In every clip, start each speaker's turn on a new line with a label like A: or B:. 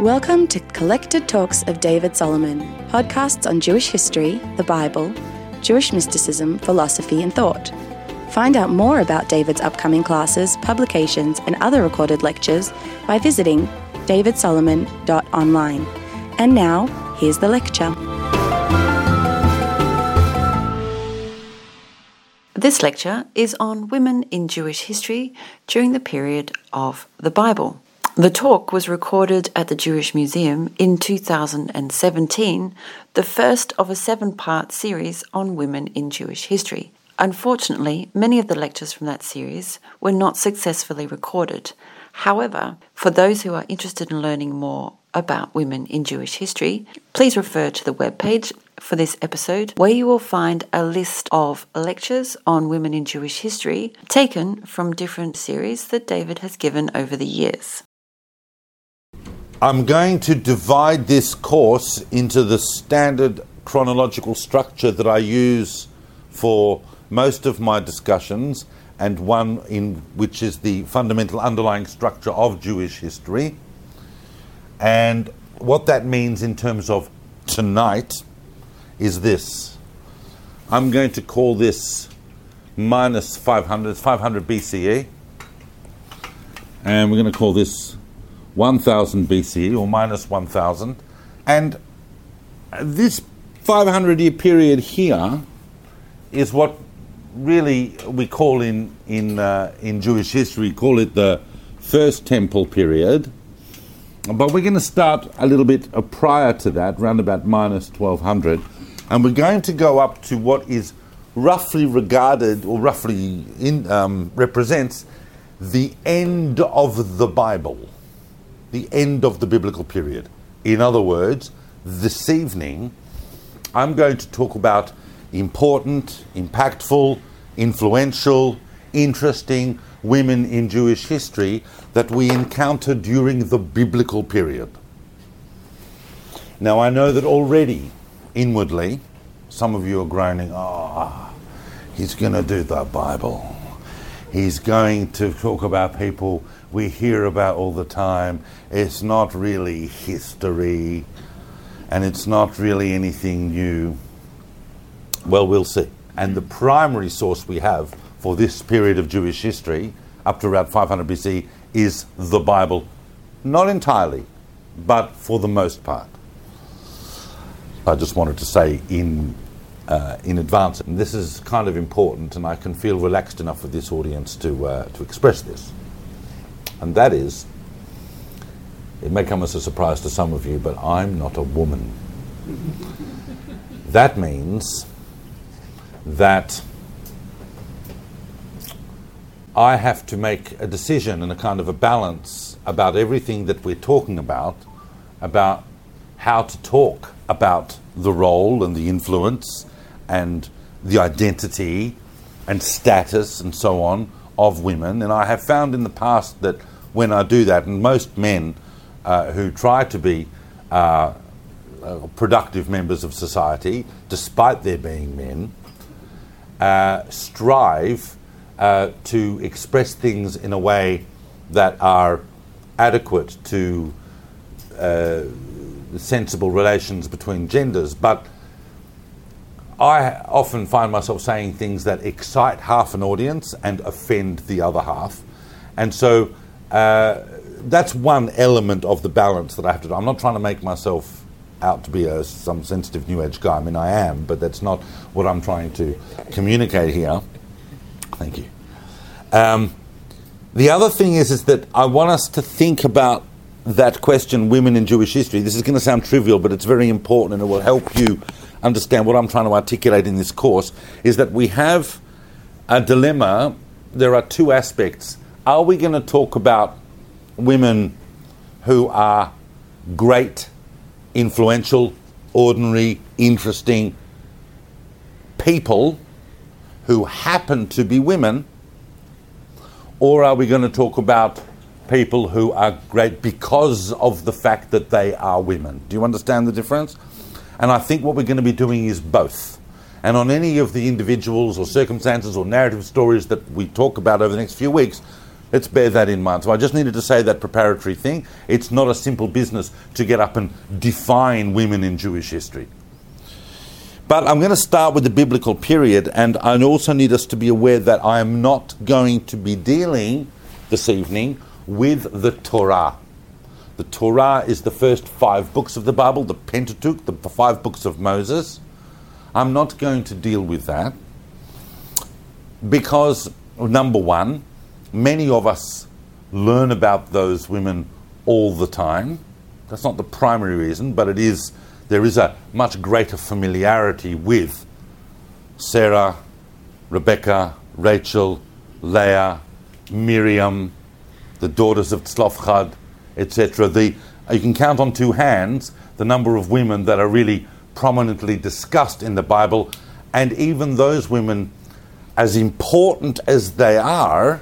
A: Welcome to Collected Talks of David Solomon, podcasts on Jewish history, the Bible, Jewish mysticism, philosophy, and thought. Find out more about David's upcoming classes, publications, and other recorded lectures by visiting davidsolomon.online. And now, here's the lecture.
B: This lecture is on women in Jewish history during the period of the Bible. The talk was recorded at the Jewish Museum in 2017, the first of a seven part series on women in Jewish history. Unfortunately, many of the lectures from that series were not successfully recorded. However, for those who are interested in learning more about women in Jewish history, please refer to the webpage for this episode, where you will find a list of lectures on women in Jewish history taken from different series that David has given over the years.
C: I'm going to divide this course into the standard chronological structure that I use for most of my discussions, and one in which is the fundamental underlying structure of Jewish history. And what that means in terms of tonight is this. I'm going to call this minus 500, 500 BCE. And we're going to call this 1000 BCE or minus 1000. And this 500 year period here is what really we call in, in, uh, in Jewish history, call it the First Temple period. But we're going to start a little bit uh, prior to that, around about minus 1200. And we're going to go up to what is roughly regarded or roughly in, um, represents the end of the Bible the end of the biblical period. In other words, this evening, I'm going to talk about important, impactful, influential, interesting women in Jewish history that we encounter during the biblical period. Now, I know that already, inwardly, some of you are groaning, oh, he's going to do the Bible. He's going to talk about people we hear about all the time. It's not really history and it's not really anything new. Well, we'll see. And the primary source we have for this period of Jewish history, up to around 500 BC, is the Bible. Not entirely, but for the most part. I just wanted to say in, uh, in advance, and this is kind of important, and I can feel relaxed enough with this audience to, uh, to express this and that is, it may come as a surprise to some of you, but I'm not a woman. that means that I have to make a decision and a kind of a balance about everything that we're talking about, about how to talk about the role and the influence and the identity and status and so on of women. And I have found in the past that when I do that, and most men uh, who try to be uh, uh, productive members of society, despite their being men, uh, strive uh, to express things in a way that are adequate to uh, sensible relations between genders. But I often find myself saying things that excite half an audience and offend the other half. And so uh, that's one element of the balance that I have to do. I'm not trying to make myself out to be a, some sensitive new age guy. I mean, I am, but that's not what I'm trying to communicate here. Thank you. Um, the other thing is, is that I want us to think about that question, women in Jewish history. This is going to sound trivial, but it's very important and it will help you understand what I'm trying to articulate in this course. Is that we have a dilemma. There are two aspects are we going to talk about women who are great, influential, ordinary, interesting people who happen to be women? Or are we going to talk about people who are great because of the fact that they are women? Do you understand the difference? And I think what we're going to be doing is both. And on any of the individuals or circumstances or narrative stories that we talk about over the next few weeks, Let's bear that in mind. So I just needed to say that preparatory thing. It's not a simple business to get up and define women in Jewish history. But I'm going to start with the biblical period, and I also need us to be aware that I am not going to be dealing this evening with the Torah. The Torah is the first five books of the Bible, the Pentateuch, the five books of Moses. I'm not going to deal with that because, number one, many of us learn about those women all the time. That's not the primary reason, but it is there is a much greater familiarity with Sarah, Rebecca, Rachel, Leah, Miriam, the daughters of Tzlofchad, etc. The you can count on two hands the number of women that are really prominently discussed in the Bible, and even those women, as important as they are,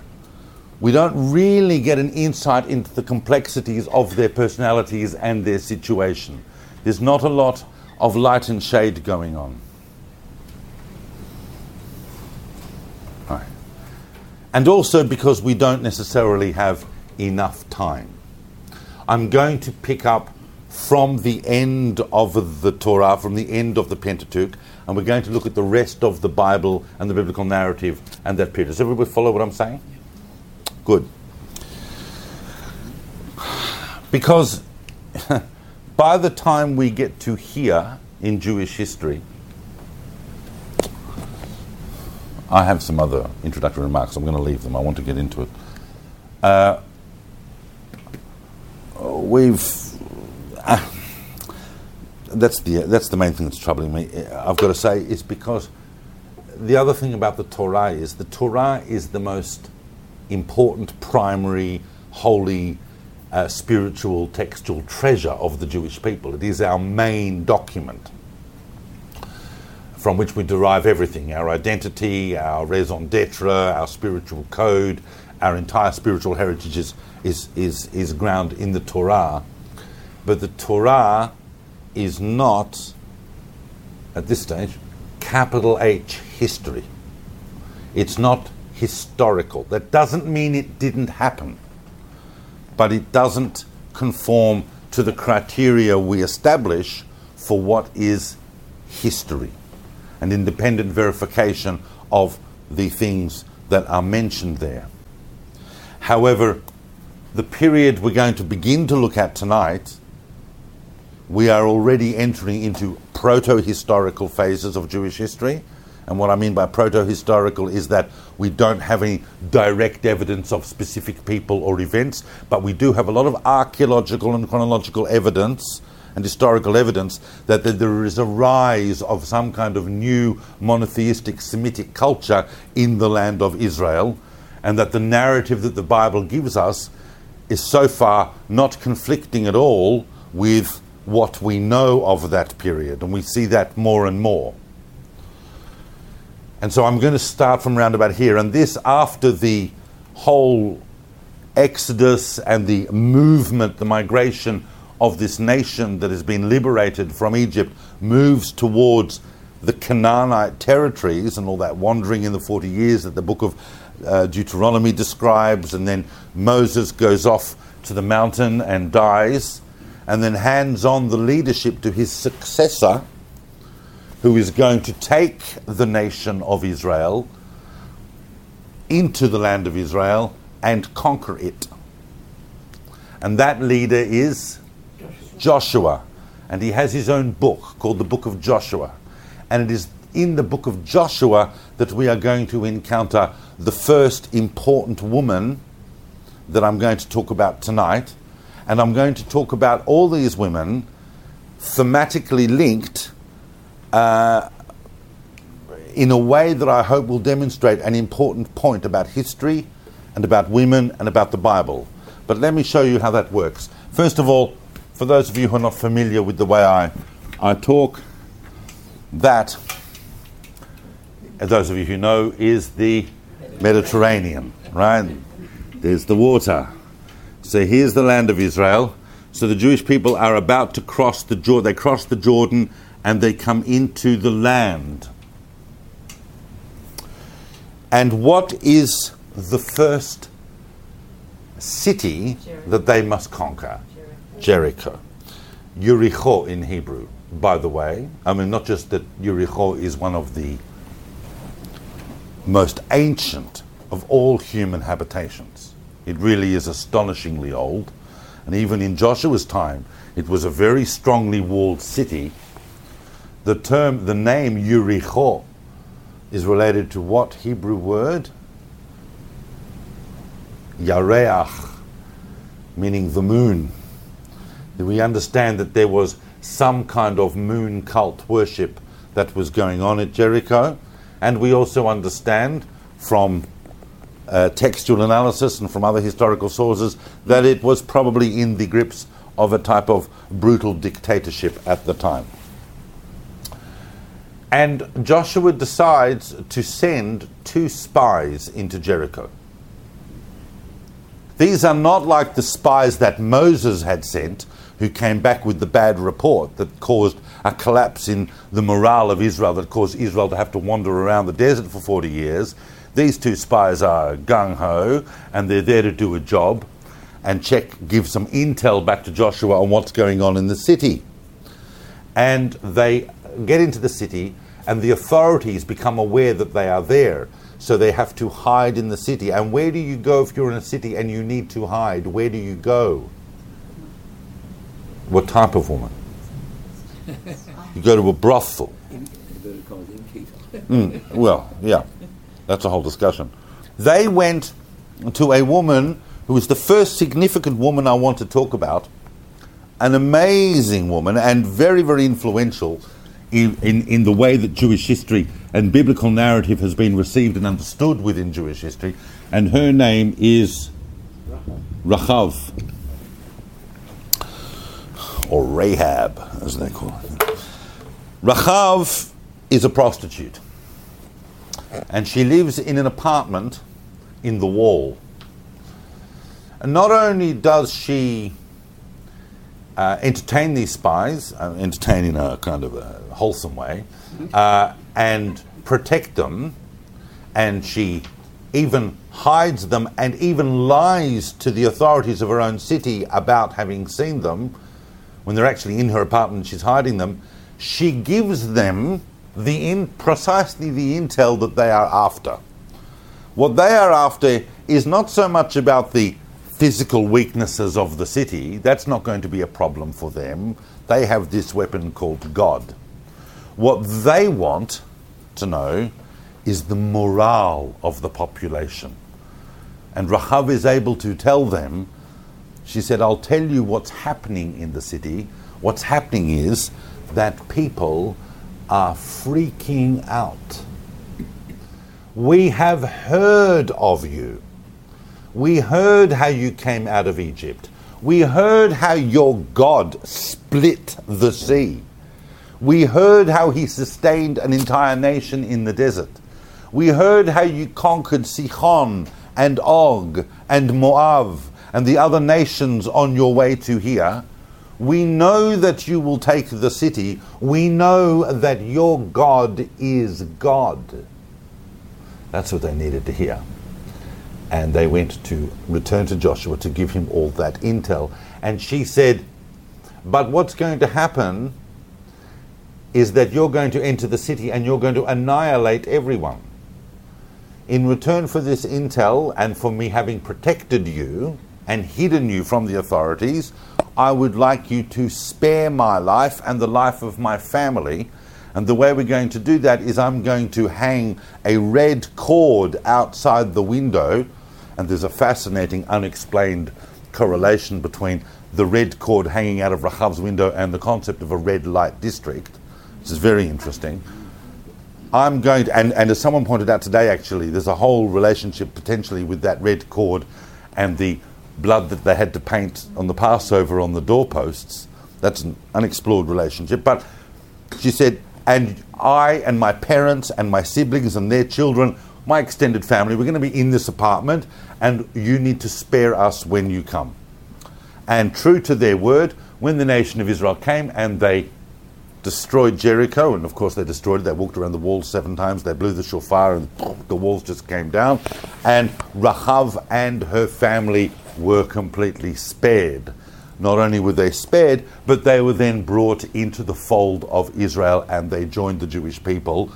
C: we don't really get an insight into the complexities of their personalities and their situation. There's not a lot of light and shade going on. And also because we don't necessarily have enough time. I'm going to pick up from the end of the Torah, from the end of the Pentateuch, and we're going to look at the rest of the Bible and the biblical narrative and that period. Does everybody follow what I'm saying? Good. Because by the time we get to here in Jewish history, I have some other introductory remarks. I'm going to leave them. I want to get into it. Uh, we've. Uh, that's the that's the main thing that's troubling me. I've got to say is because the other thing about the Torah is the Torah is the most important primary holy uh, spiritual textual treasure of the Jewish people. It is our main document from which we derive everything our identity, our raison d'etre, our spiritual code, our entire spiritual heritage is, is, is, is ground in the Torah. But the Torah is not, at this stage, capital H history. It's not historical. That doesn't mean it didn't happen but it doesn't conform to the criteria we establish for what is history and independent verification of the things that are mentioned there. However, the period we're going to begin to look at tonight, we are already entering into proto historical phases of Jewish history and what I mean by proto historical is that we don't have any direct evidence of specific people or events, but we do have a lot of archaeological and chronological evidence and historical evidence that, that there is a rise of some kind of new monotheistic Semitic culture in the land of Israel, and that the narrative that the Bible gives us is so far not conflicting at all with what we know of that period, and we see that more and more. And so I'm going to start from round about here. And this after the whole exodus and the movement, the migration of this nation that has been liberated from Egypt moves towards the Canaanite territories and all that wandering in the 40 years that the book of uh, Deuteronomy describes. And then Moses goes off to the mountain and dies, and then hands on the leadership to his successor who is going to take the nation of Israel into the land of Israel and conquer it. And that leader is Joshua. And he has his own book called the Book of Joshua. And it is in the book of Joshua that we are going to encounter the first important woman that I'm going to talk about tonight. And I'm going to talk about all these women thematically linked uh, in a way that I hope will demonstrate an important point about history and about women and about the Bible. But let me show you how that works. First of all, for those of you who are not familiar with the way I, I talk, that, as those of you who know, is the Mediterranean, right? There's the water. So here's the land of Israel. So the Jewish people are about to cross the Jordan. They cross the Jordan and they come into the land. And what is the first city that they must conquer Jericho. Yericho in Hebrew, by the way. I mean, not just that Yericho is one of the most ancient of all human habitations. It really is astonishingly old. And even in Joshua's time, it was a very strongly walled city. The term, the name Yericho, is related to what Hebrew word? Yareach, meaning the moon. We understand that there was some kind of moon cult worship that was going on at Jericho, and we also understand from uh, textual analysis and from other historical sources that it was probably in the grips of a type of brutal dictatorship at the time. And Joshua decides to send two spies into Jericho. These are not like the spies that Moses had sent, who came back with the bad report that caused a collapse in the morale of Israel, that caused Israel to have to wander around the desert for 40 years. These two spies are gung ho, and they're there to do a job and check, give some intel back to Joshua on what's going on in the city. And they get into the city, and the authorities become aware that they are there. So they have to hide in the city. And where do you go if you're in a city and you need to hide? Where do you go? What type of woman? You go to a brothel. Mm, well, yeah, that's a whole discussion. They went to a woman who was the first significant woman I want to talk about, an amazing woman and very, very influential in, in, the way that Jewish history and biblical narrative has been received and understood within Jewish history. And her name is Rachav, or Rahab, as they call it. Rachav is a prostitute, and she lives in an apartment in the wall. And not only does she uh, entertain these spies, uh, entertain in a kind of a wholesome way, uh, and protect them, and she even hides them and even lies to the authorities of her own city about having seen them. When they're actually in her apartment she's hiding them. She gives them the in, precisely the intel that they are after. What they are after is not so much about the physical weaknesses of the city that's not going to be a problem for them they have this weapon called god what they want to know is the morale of the population. And Rahav is able to tell them, she said, I'll tell you what's happening in the city. What's happening is that people are freaking out. We have heard of you. We heard how you came out of Egypt. We heard how your God split the sea. We heard how he sustained an entire nation in the desert. We heard how you conquered Sichon and Og and Moab and the other nations on your way to here. We know that you will take the city. We know that your God is God. That's what they needed to hear. And they went to return to Joshua to give him all that intel. And she said, But what's going to happen is that you're going to enter the city and you're going to annihilate everyone. In return for this intel and for me having protected you and hidden you from the authorities, I would like you to spare my life and the life of my family. And the way we're going to do that is I'm going to hang a red cord outside the window. And there's a fascinating, unexplained correlation between the red cord hanging out of Rahav's window and the concept of a red light district. This is very interesting. I'm going to, and, and as someone pointed out today, actually, there's a whole relationship potentially with that red cord and the blood that they had to paint on the Passover on the doorposts. That's an unexplored relationship. But she said, and I and my parents and my siblings and their children, my extended family, we're going to be in this apartment, and you need to spare us when you come. And true to their word, when the nation of Israel came and they destroyed Jericho, and of course they destroyed it. They walked around the walls seven times. They blew the shofar, and the walls just came down. And Rahav and her family were completely spared. Not only were they spared, but they were then brought into the fold of Israel and they joined the Jewish people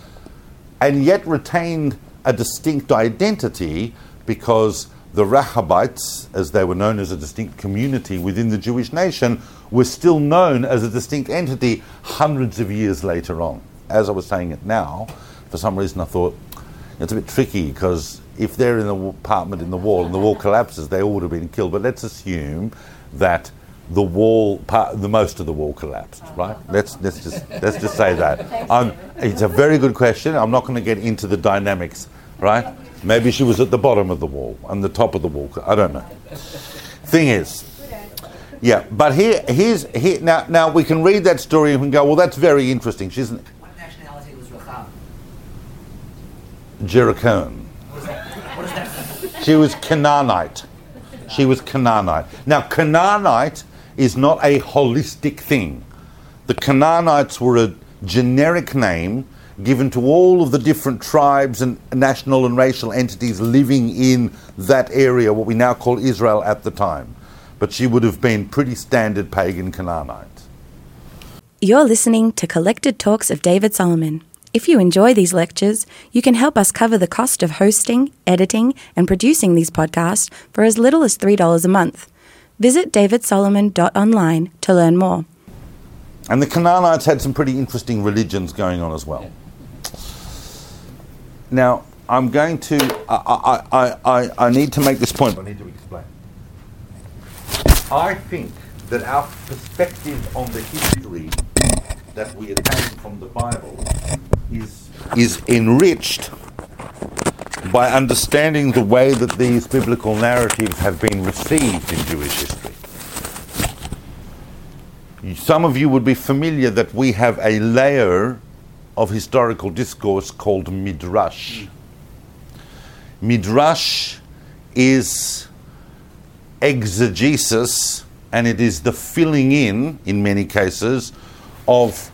C: and yet retained a distinct identity because the Rahabites, as they were known as a distinct community within the Jewish nation, were still known as a distinct entity hundreds of years later on. As I was saying it now, for some reason I thought it's a bit tricky because if they're in the apartment in the wall and the wall collapses, they all would have been killed. But let's assume that the wall, part, the most of the wall collapsed, right? Let's let's just let's just say that. Um, it's a very good question. I'm not going to get into the dynamics, right? Maybe she was at the bottom of the wall and the top of the wall. I don't know. Thing is, yeah. But here, here's here now. Now we can read that story and we can go, well, that's very interesting. She's an
D: What nationality was Rahab?
C: Jerichoan.
D: What that, what does that mean?
C: She was Canaanite. She was Canaanite. Now, Canaanite is not a holistic thing. The Canaanites were a generic name given to all of the different tribes and national and racial entities living in that area, what we now call Israel at the time. But she would have been pretty standard pagan Canaanite.
A: You're listening to Collected Talks of David Solomon. If you enjoy these lectures, you can help us cover the cost of hosting, editing, and producing these podcasts for as little as $3 a month. Visit davidsolomon.online to learn more.
C: And the Canaanites had some pretty interesting religions going on as well. Now, I'm going to, I, I, I, I, need to make this point, I need to explain. I think that our perspective on the history that we attain from the Bible is, is enriched by understanding the way that these biblical narratives have been received in Jewish history. Some of you would be familiar that we have a layer of historical discourse called Midrash. Midrash is exegesis and it is the filling in, in many cases, of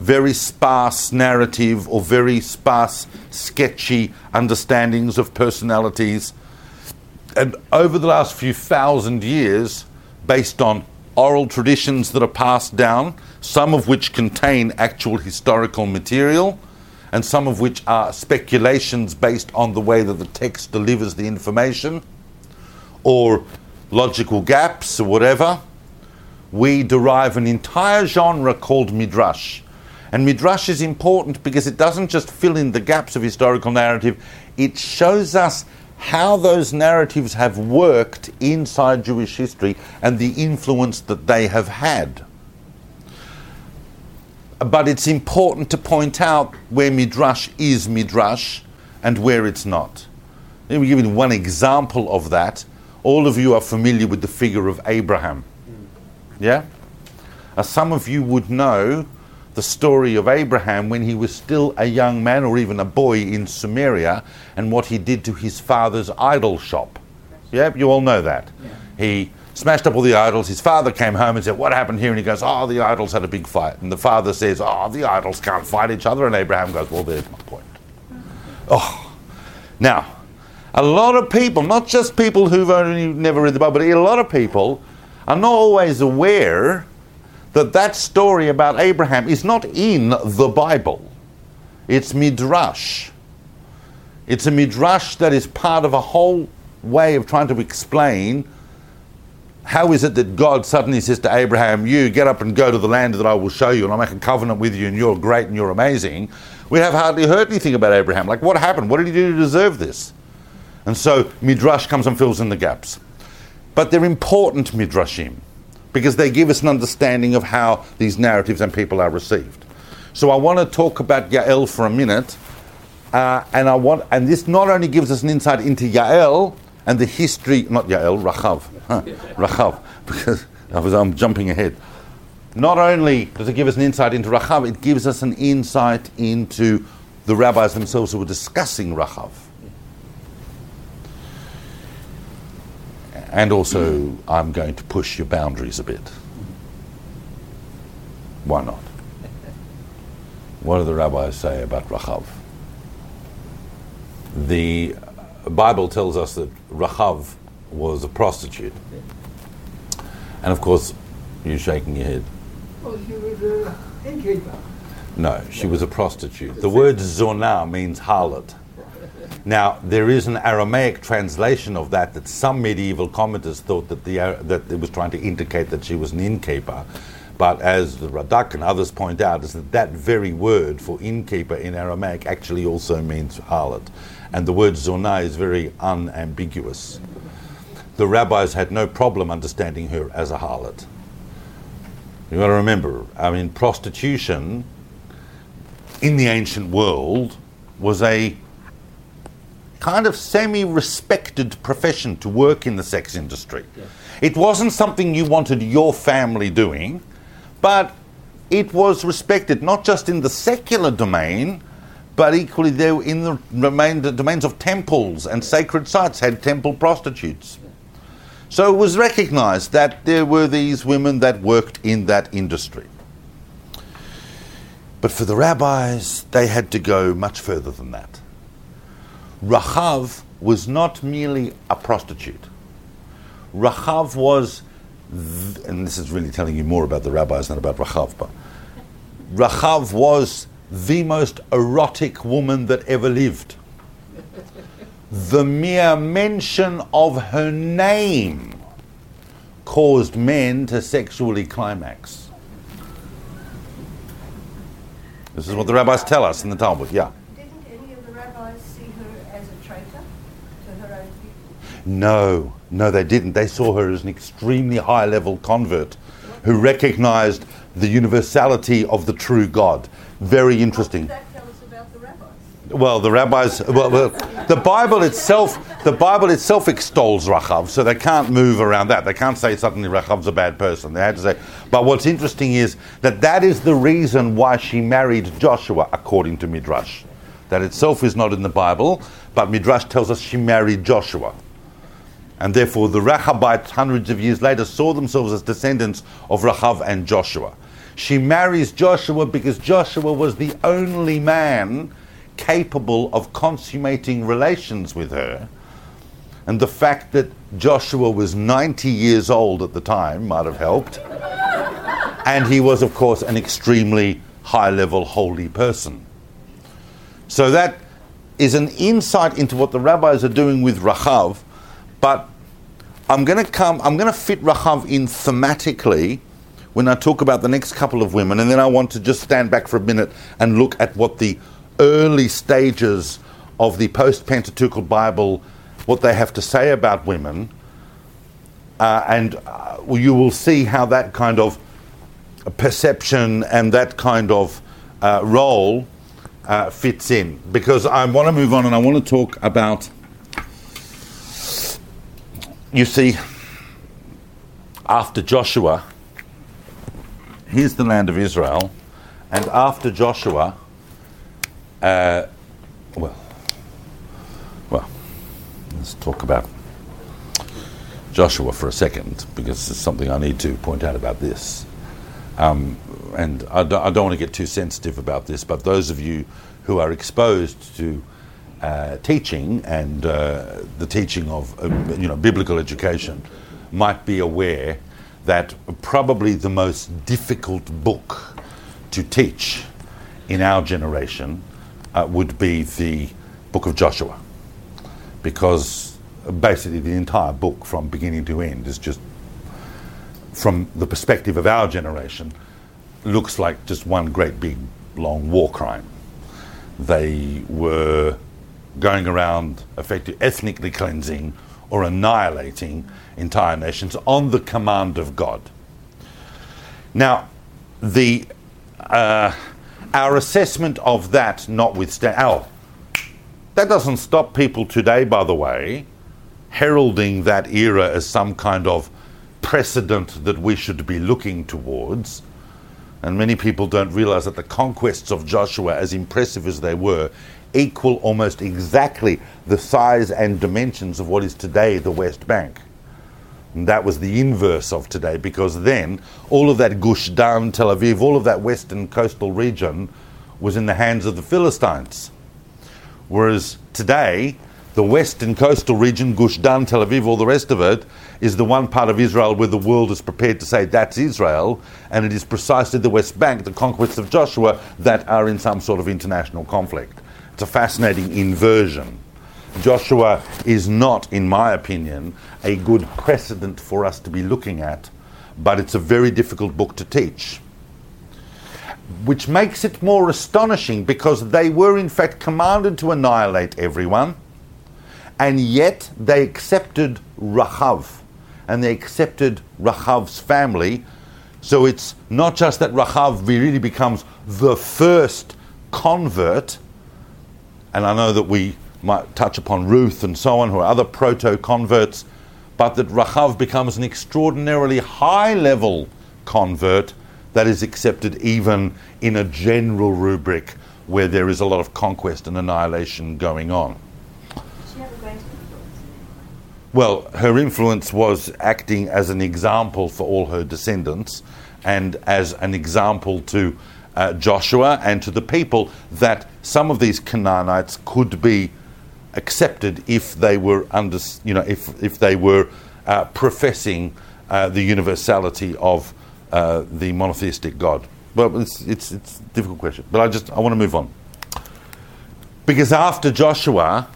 C: very sparse narrative or very sparse, sketchy understandings of personalities. And over the last few thousand years, based on oral traditions that are passed down, some of which contain actual historical material, and some of which are speculations based on the way that the text delivers the information, or logical gaps, or whatever, we derive an entire genre called Midrash. And Midrash is important because it doesn't just fill in the gaps of historical narrative, it shows us how those narratives have worked inside Jewish history and the influence that they have had. But it's important to point out where Midrash is Midrash and where it's not. Let me give you one example of that. All of you are familiar with the figure of Abraham. Yeah? As some of you would know the story of Abraham when he was still a young man or even a boy in Sumeria and what he did to his father's idol shop. Yeah, you all know that. He smashed up all the idols. His father came home and said, What happened here? And he goes, Oh, the idols had a big fight. And the father says, Oh, the idols can't fight each other. And Abraham goes, Well, there's my point. Oh, now, a lot of people, not just people who've only never read the Bible, but a lot of people are not always aware that that story about Abraham is not in the Bible. It's midrash. It's a midrash that is part of a whole way of trying to explain how is it that God suddenly says to Abraham, You get up and go to the land that I will show you, and I'll make a covenant with you, and you're great and you're amazing. We have hardly heard anything about Abraham. Like, what happened? What did he do to deserve this? And so Midrash comes and fills in the gaps. But they're important Midrashim because they give us an understanding of how these narratives and people are received. So I want to talk about Yael for a minute, uh, and I want, and this not only gives us an insight into Yael and the history, not Yael, Rachav, huh, Rachav, because I'm jumping ahead. Not only does it give us an insight into Rachav, it gives us an insight into the rabbis themselves who were discussing Rachav. And also, I'm going to push your boundaries a bit. Why not? What do the rabbis say about Rachav? The Bible tells us that Rachav was a prostitute. And of course, you're shaking your head.
E: Well, she was a innkeeper.
C: No, she was a prostitute. The word zona means harlot. Now, there is an Aramaic translation of that that some medieval commenters thought that, the, Ar- that it was trying to indicate that she was an innkeeper. But as the Radak and others point out, is that that very word for innkeeper in Aramaic actually also means harlot. And the word zona is very unambiguous. The rabbis had no problem understanding her as a harlot. You've got to remember, I mean, prostitution in the ancient world was a kind of semi respected profession to work in the sex industry. It wasn't something you wanted your family doing, but it was respected not just in the secular domain, but equally there in the domain, the domains of temples and sacred sites had temple prostitutes. So it was recognized that there were these women that worked in that industry. But for the rabbis, they had to go much further than that. Rachav was not merely a prostitute. Rachav was, th- and this is really telling you more about the rabbis than about Rachav, but Rachav was the most erotic woman that ever lived. The mere mention of her name caused men to sexually climax. This is what the rabbis tell us in the Talmud, yeah.
F: Didn't any of the rabbis see her as a traitor to her own people?
C: No, no, they didn't. They saw her as an extremely high level convert who recognized the universality of the true God. Very interesting.
F: What does that tell us about the?
C: Well, the rabbis, well, well, the Bible itself, the Bible itself extols Rachav, so they can't move around that. They can't say suddenly Rachav's a bad person. They had to say, but what's interesting is that that is the reason why she married Joshua, according to Midrash. That itself is not in the Bible, but Midrash tells us she married Joshua. And therefore, the Rachabites, hundreds of years later, saw themselves as descendants of Rachav and Joshua. She marries Joshua because Joshua was the only man capable of consummating relations with her. And the fact that Joshua was 90 years old at the time might have helped. And he was, of course, an extremely high level holy person. So that is an insight into what the rabbis are doing with Rachav, but I'm going to come, I'm going to fit Rachav in thematically when I talk about the next couple of women, and then I want to just stand back for a minute and look at what the early stages of the post Pentateuchal Bible, what they have to say about women, uh, and uh, you will see how that kind of perception and that kind of uh, role uh, fits in. Because I want to move on and I want to talk about, you see, after Joshua, here's the land of Israel, and after Joshua, uh, well, well, let's talk about Joshua for a second because there's something I need to point out about this. Um, and I don't, want to get too sensitive about this, but those of you who are exposed to uh, teaching and uh, the teaching of uh, you know biblical education might be aware that probably the most difficult book to teach in our generation uh, would be the book of Joshua, because basically the entire book from beginning to end is just from the perspective of our generation looks like just one great big long war crime. They were going around effectively ethnically cleansing or annihilating entire nations on the command of God. Now, the uh, our assessment of that notwithstanding, oh, that doesn't stop people today, by the way, heralding that era as some kind of precedent that we should be looking towards. And many people don't realize that the conquests of Joshua, as impressive as they were, equal almost exactly the size and dimensions of what is today the West Bank. And that was the inverse of today because then all of that Gush Dan, Tel Aviv, all of that western coastal region was in the hands of the Philistines. Whereas today, The western coastal region, Gush Dan, Tel Aviv, all the rest of it, is the one part of Israel where the world is prepared to say that's Israel, and it is precisely the West Bank, the conquests of Joshua, that are in some sort of international conflict. It's a fascinating inversion. Joshua is not, in my opinion, a good precedent for us to be looking at, but it's a very difficult book to teach which makes it more astonishing because they were in fact commanded to annihilate everyone, and yet they accepted Rahav, and they accepted Rahav's family. So it's not just that Rahav really becomes the first convert, and I know that we might touch upon Ruth and so on, who are other proto converts, but that Rahav becomes an extraordinarily high level convert that is accepted even in a general rubric where there is a lot of conquest and annihilation going on.
F: Did she have a great influence?
C: Well, her influence was acting as an example for all her descendants and as an example to uh, Joshua and to the people that some of these Canaanites could be accepted if they were under, you know, if, if they were uh, professing uh, the universality of uh, the monotheistic God. Well, it's, it's, it's a difficult question, but I just I want to move on because after Joshua,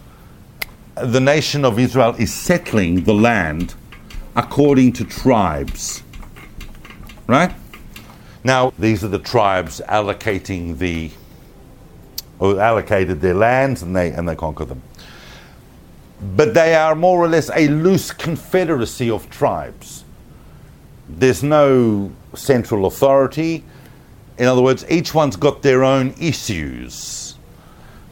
C: the nation of Israel is settling the land according to tribes. Right? Now, these are the tribes allocating the, or allocated their lands and they, and they conquer them. But they are more or less a loose confederacy of tribes. There's no central authority. In other words, each one's got their own issues.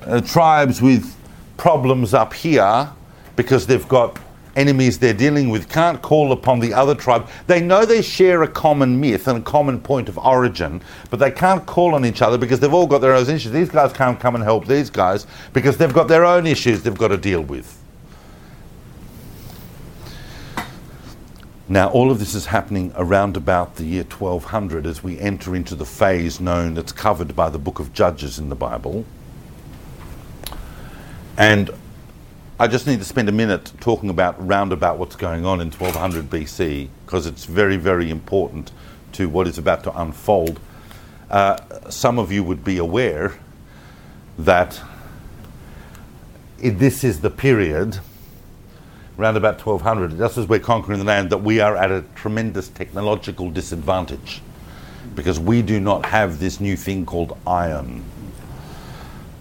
C: Uh, tribes with problems up here because they've got enemies they're dealing with can't call upon the other tribe. They know they share a common myth and a common point of origin, but they can't call on each other because they've all got their own issues. These guys can't come and help these guys because they've got their own issues they've got to deal with. Now, all of this is happening around about the year 1200 as we enter into the phase known that's covered by the book of Judges in the Bible. And I just need to spend a minute talking about round about what's going on in 1200 BC because it's very, very important to what is about to unfold. Uh, some of you would be aware that this is the period around about 1200, just as we're conquering the land, that we are at a tremendous technological disadvantage because we do not have this new thing called iron.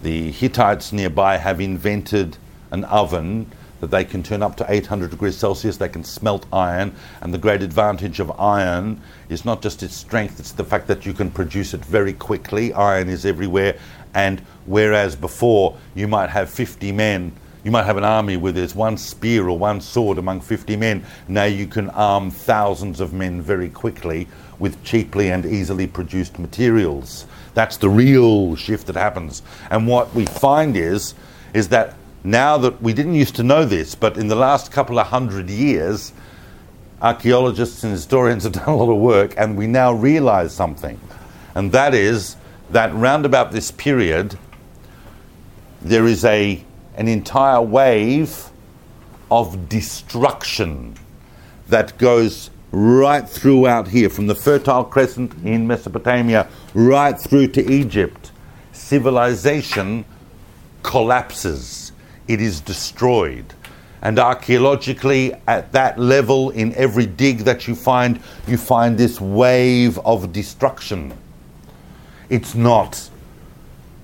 C: The Hittites nearby have invented an oven that they can turn up to 800 degrees Celsius, they can smelt iron, and the great advantage of iron is not just its strength, it's the fact that you can produce it very quickly. Iron is everywhere, and whereas before you might have 50 men you might have an army where there's one spear or one sword among 50 men. Now you can arm thousands of men very quickly with cheaply and easily produced materials. That's the real shift that happens. And what we find is, is that now that we didn't used to know this, but in the last couple of hundred years, archaeologists and historians have done a lot of work, and we now realize something. And that is that round about this period, there is a an entire wave of destruction that goes right throughout here, from the Fertile Crescent in Mesopotamia right through to Egypt. Civilization collapses, it is destroyed. And archaeologically, at that level, in every dig that you find, you find this wave of destruction. It's not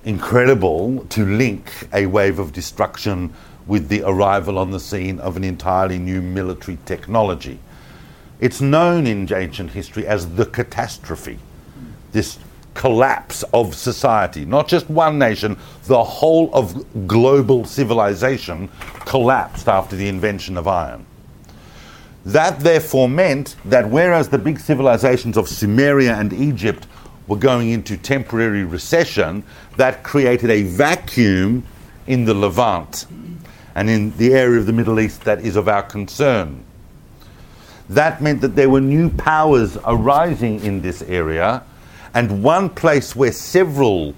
C: incredible to link a wave of destruction with the arrival on the scene of an entirely new military technology. It's known in ancient history as the catastrophe, this collapse of society. Not just one nation, the whole of global civilization collapsed after the invention of iron. That therefore meant that whereas the big civilizations of Sumeria and Egypt were going into temporary recession, that created a vacuum in the Levant and in the area of the Middle East that is of our concern. That meant that there were new powers arising in this area, and one place where several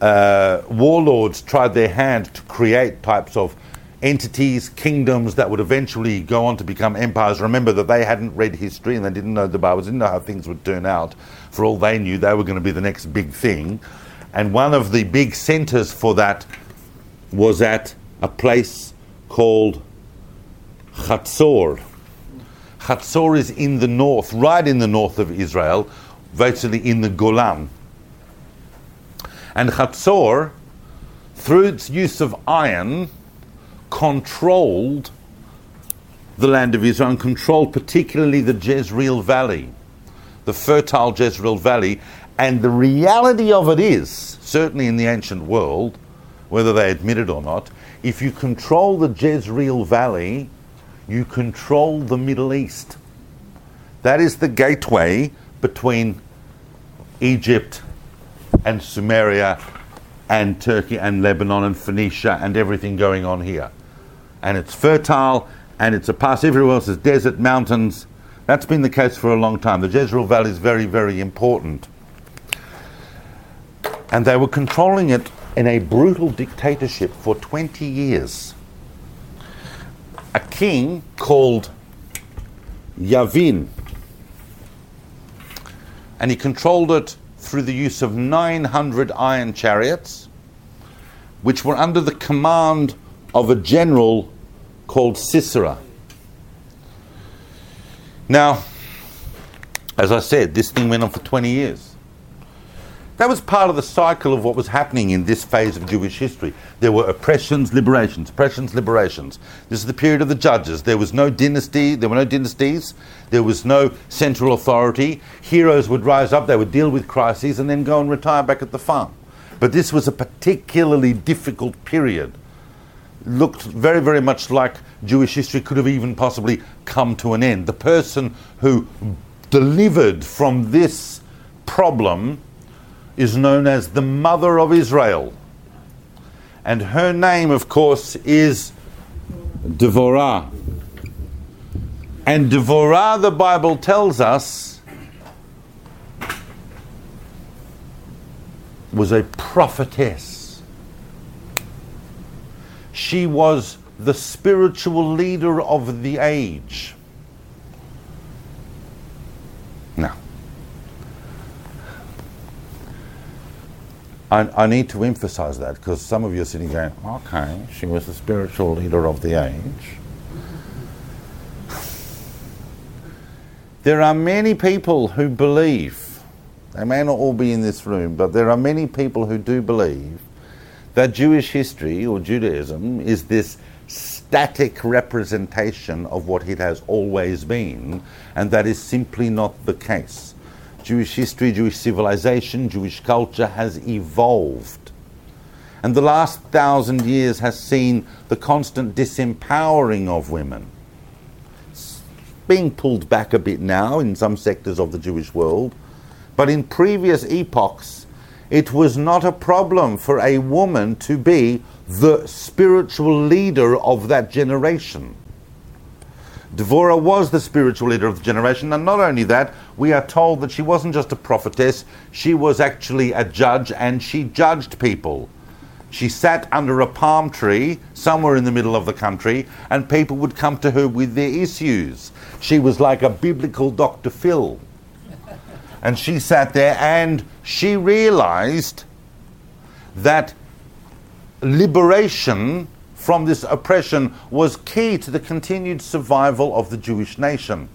C: uh, warlords tried their hand to create types of entities, kingdoms that would eventually go on to become empires. Remember that they hadn't read history and they didn't know the Bible, didn't know how things would turn out. For all they knew, they were going to be the next big thing. And one of the big centers for that was at a place called Chatzor. Chatzor is in the north, right in the north of Israel, virtually in the Golan. And Chatzor, through its use of iron, controlled the land of Israel and controlled particularly the Jezreel Valley, the fertile Jezreel Valley. And the reality of it is, certainly in the ancient world, whether they admit it or not, if you control the Jezreel Valley, you control the Middle East. That is the gateway between Egypt and Sumeria and Turkey and Lebanon and Phoenicia and everything going on here. And it's fertile and it's a pass. Everywhere else is desert, mountains. That's been the case for a long time. The Jezreel Valley is very, very important. And they were controlling it in a brutal dictatorship for 20 years. A king called Yavin, and he controlled it through the use of 900 iron chariots, which were under the command of a general called Sisera. Now, as I said, this thing went on for 20 years. That was part of the cycle of what was happening in this phase of Jewish history. There were oppressions, liberations, oppressions, liberations. This is the period of the judges. There was no dynasty, there were no dynasties, there was no central authority. Heroes would rise up, they would deal with crises, and then go and retire back at the farm. But this was a particularly difficult period. Looked very, very much like Jewish history could have even possibly come to an end. The person who delivered from this problem is known as the Mother of Israel. And her name, of course, is Devorah. And Devorah, the Bible tells us, was a prophetess. She was the spiritual leader of the age. Now, I, I need to emphasize that because some of you are sitting going, okay, she was the spiritual leader of the age. There are many people who believe, they may not all be in this room, but there are many people who do believe that Jewish history or Judaism is this static representation of what it has always been, and that is simply not the case. Jewish history, Jewish civilization, Jewish culture has evolved. And the last thousand years has seen the constant disempowering of women being pulled back a bit now in some sectors of the Jewish world, but in previous epochs, it was not a problem for a woman to be the spiritual leader of that generation. Devorah was the spiritual leader of the generation, and not only that, we are told that she wasn't just a prophetess, she was actually a judge and she judged people. She sat under a palm tree somewhere in the middle of the country, and people would come to her with their issues. She was like a biblical Dr. Phil. And she sat there and she realized that liberation from this oppression was key to the continued survival of the Jewish nation.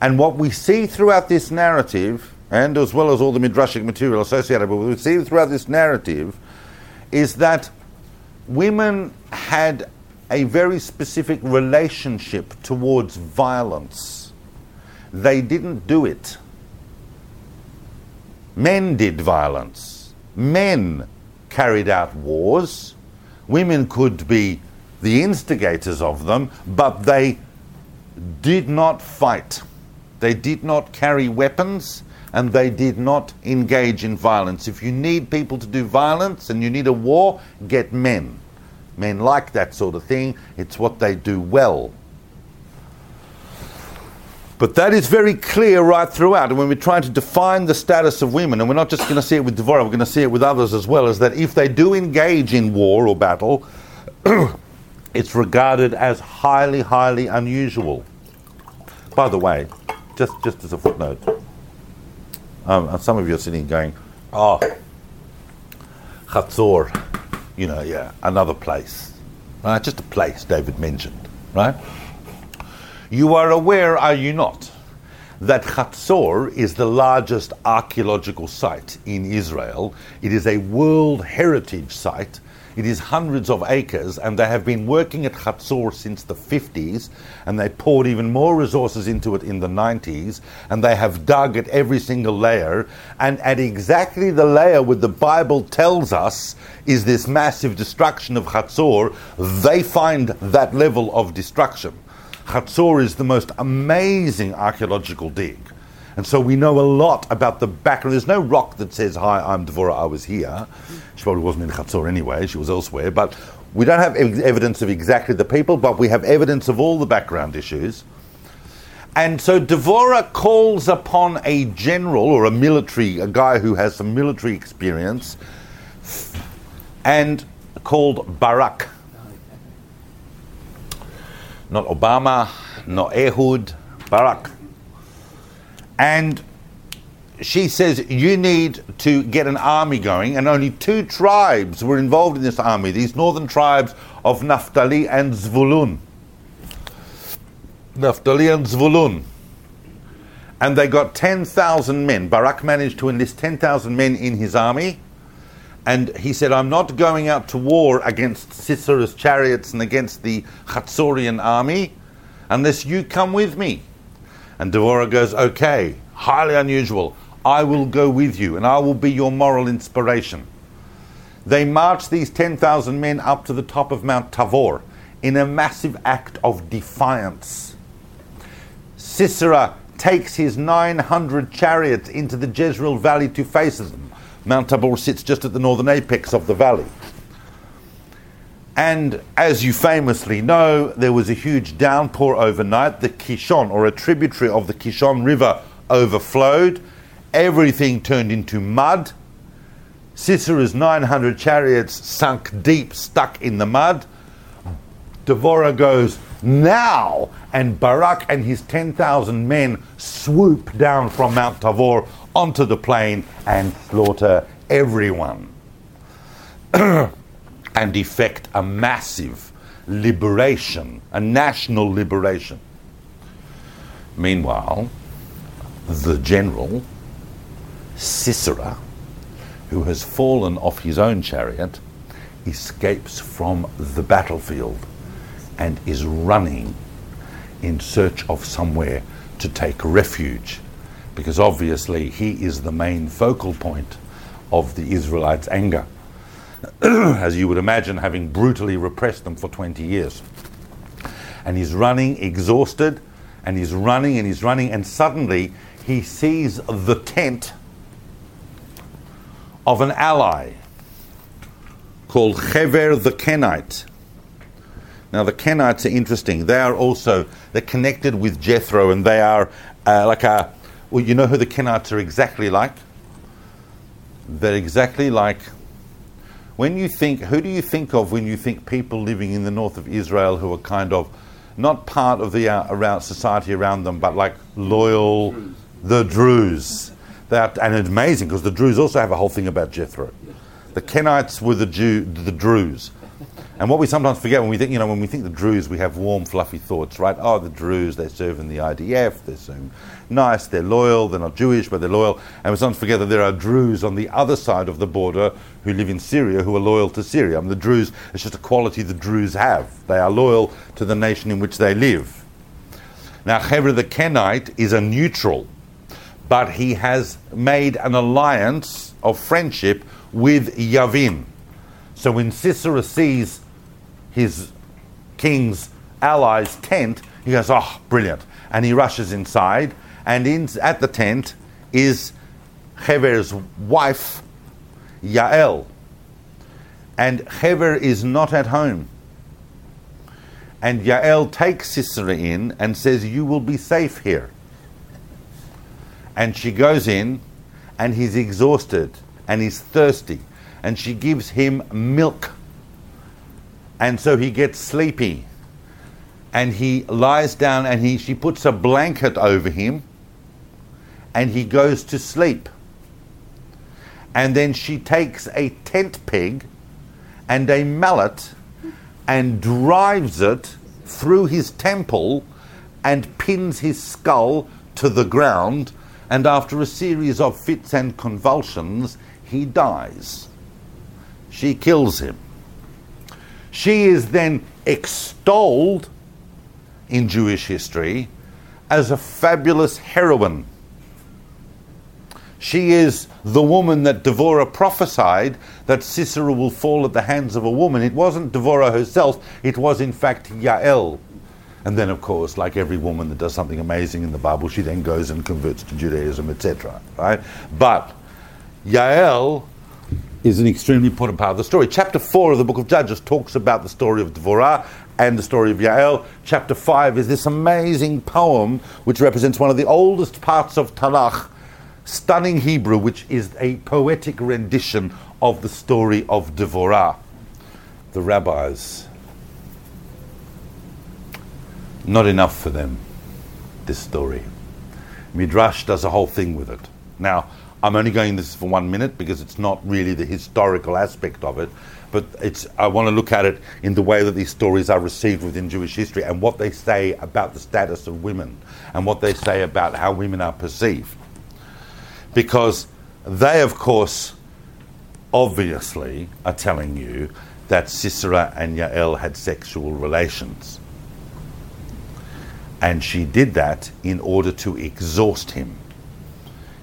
C: And what we see throughout this narrative, and as well as all the midrashic material associated with it, we see throughout this narrative is that women had a very specific relationship towards violence. They didn't do it. Men did violence. Men carried out wars. Women could be the instigators of them, but they did not fight. They did not carry weapons and they did not engage in violence. If you need people to do violence and you need a war, get men. Men like that sort of thing, it's what they do well. But that is very clear right throughout. And when we're trying to define the status of women, and we're not just going to see it with Devorah, we're going to see it with others as well, is that if they do engage in war or battle, It's regarded as highly, highly unusual. By the way, just, just as a footnote, um, some of you are sitting going, oh, Chatzor, you know, yeah, another place. Right? Just a place David mentioned, right? You are aware, are you not, that Chatzor is the largest archaeological site in Israel. It is a World Heritage Site. It is hundreds of acres, and they have been working at Chatzor since the 50s, and they poured even more resources into it in the 90s, and they have dug at every single layer, and at exactly the layer where the Bible tells us is this massive destruction of Chatzor, they find that level of destruction. Chatzor is the most amazing archaeological dig. And so we know a lot about the background. There's no rock that says, Hi, I'm Devorah, I was here. She probably wasn't in Chatzor anyway, she was elsewhere. But we don't have ev- evidence of exactly the people, but we have evidence of all the background issues. And so Devorah calls upon a general or a military, a guy who has some military experience, and called Barak. Not Obama, not Ehud, Barak. And she says, You need to get an army going. And only two tribes were involved in this army these northern tribes of Naphtali and Zvulun. Naphtali and Zvulun. And they got 10,000 men. Barak managed to enlist 10,000 men in his army. And he said, I'm not going out to war against Sisera's chariots and against the Chatzorian army unless you come with me. And Devorah goes, Okay, highly unusual. I will go with you and I will be your moral inspiration. They march these 10,000 men up to the top of Mount Tavor in a massive act of defiance. Sisera takes his 900 chariots into the Jezreel Valley to face them. Mount Tabor sits just at the northern apex of the valley. And as you famously know, there was a huge downpour overnight. The Kishon, or a tributary of the Kishon River, overflowed. Everything turned into mud. Sisera's 900 chariots sunk deep, stuck in the mud. Devorah goes, Now! And Barak and his 10,000 men swoop down from Mount Tabor onto the plain and slaughter everyone. and effect a massive liberation, a national liberation. Meanwhile, the general, Sisera, who has fallen off his own chariot, escapes from the battlefield and is running in search of somewhere to take refuge because obviously he is the main focal point of the Israelites' anger, as you would imagine, having brutally repressed them for 20 years. And he's running exhausted, and he's running and he's running, and suddenly he sees the tent of an ally called Hever the Kenite. Now the Kenites are interesting. They are also they're connected with Jethro, and they are uh, like a well, you know who the Kenites are exactly like? They're exactly like when you think, who do you think of when you think people living in the north of Israel who are kind of not part of the uh, around society around them, but like loyal, Druze. the Druze. That and it's amazing because the Druze also have a whole thing about Jethro. The Kenites were the Jew, the Druze. And what we sometimes forget when we think, you know, when we think the Druze, we have warm, fluffy thoughts, right? Oh, the Druze, they serve in the IDF, they're so nice, they're loyal, they're not Jewish, but they're loyal. And we sometimes forget that there are Druze on the other side of the border who live in Syria who are loyal to Syria. I mean, the Druze, it's just a quality the Druze have. They are loyal to the nation in which they live. Now, Hever the Kenite is a neutral, but he has made an alliance of friendship with Yavin. So when Sisera sees his king's allies' tent, he goes, Oh, brilliant. And he rushes inside, and in, at the tent is Hever's wife, Yael. And Hever is not at home. And Yael takes Sisera in and says, You will be safe here. And she goes in, and he's exhausted, and he's thirsty. And she gives him milk And so he gets sleepy. And he lies down and he, she puts a blanket over him and he goes to sleep. And then she takes a tent peg and a mallet and drives it through his temple and pins his skull to the ground. And after a series of fits and convulsions, he dies. She kills him. She is then extolled in Jewish history as a fabulous heroine. She is the woman that Devorah prophesied that Sisera will fall at the hands of a woman. It wasn't Devorah herself, it was in fact Yael. And then, of course, like every woman that does something amazing in the Bible, she then goes and converts to Judaism, etc. Right? But Yael is an extremely important part of the story. Chapter 4 of the book of Judges talks about the story of Devorah and the story of Yael. Chapter 5 is this amazing poem which represents one of the oldest parts of Tanakh, stunning Hebrew, which is a poetic rendition of the story of Devorah. The rabbis, not enough for them, this story. Midrash does a whole thing with it. Now, I'm only going this for one minute because it's not really the historical aspect of it, but it's I want to look at it in the way that these stories are received within Jewish history and what they say about the status of women and what they say about how women are perceived. Because they, of course, obviously are telling you that Sisera and Yael had sexual relations. And she did that in order to exhaust him.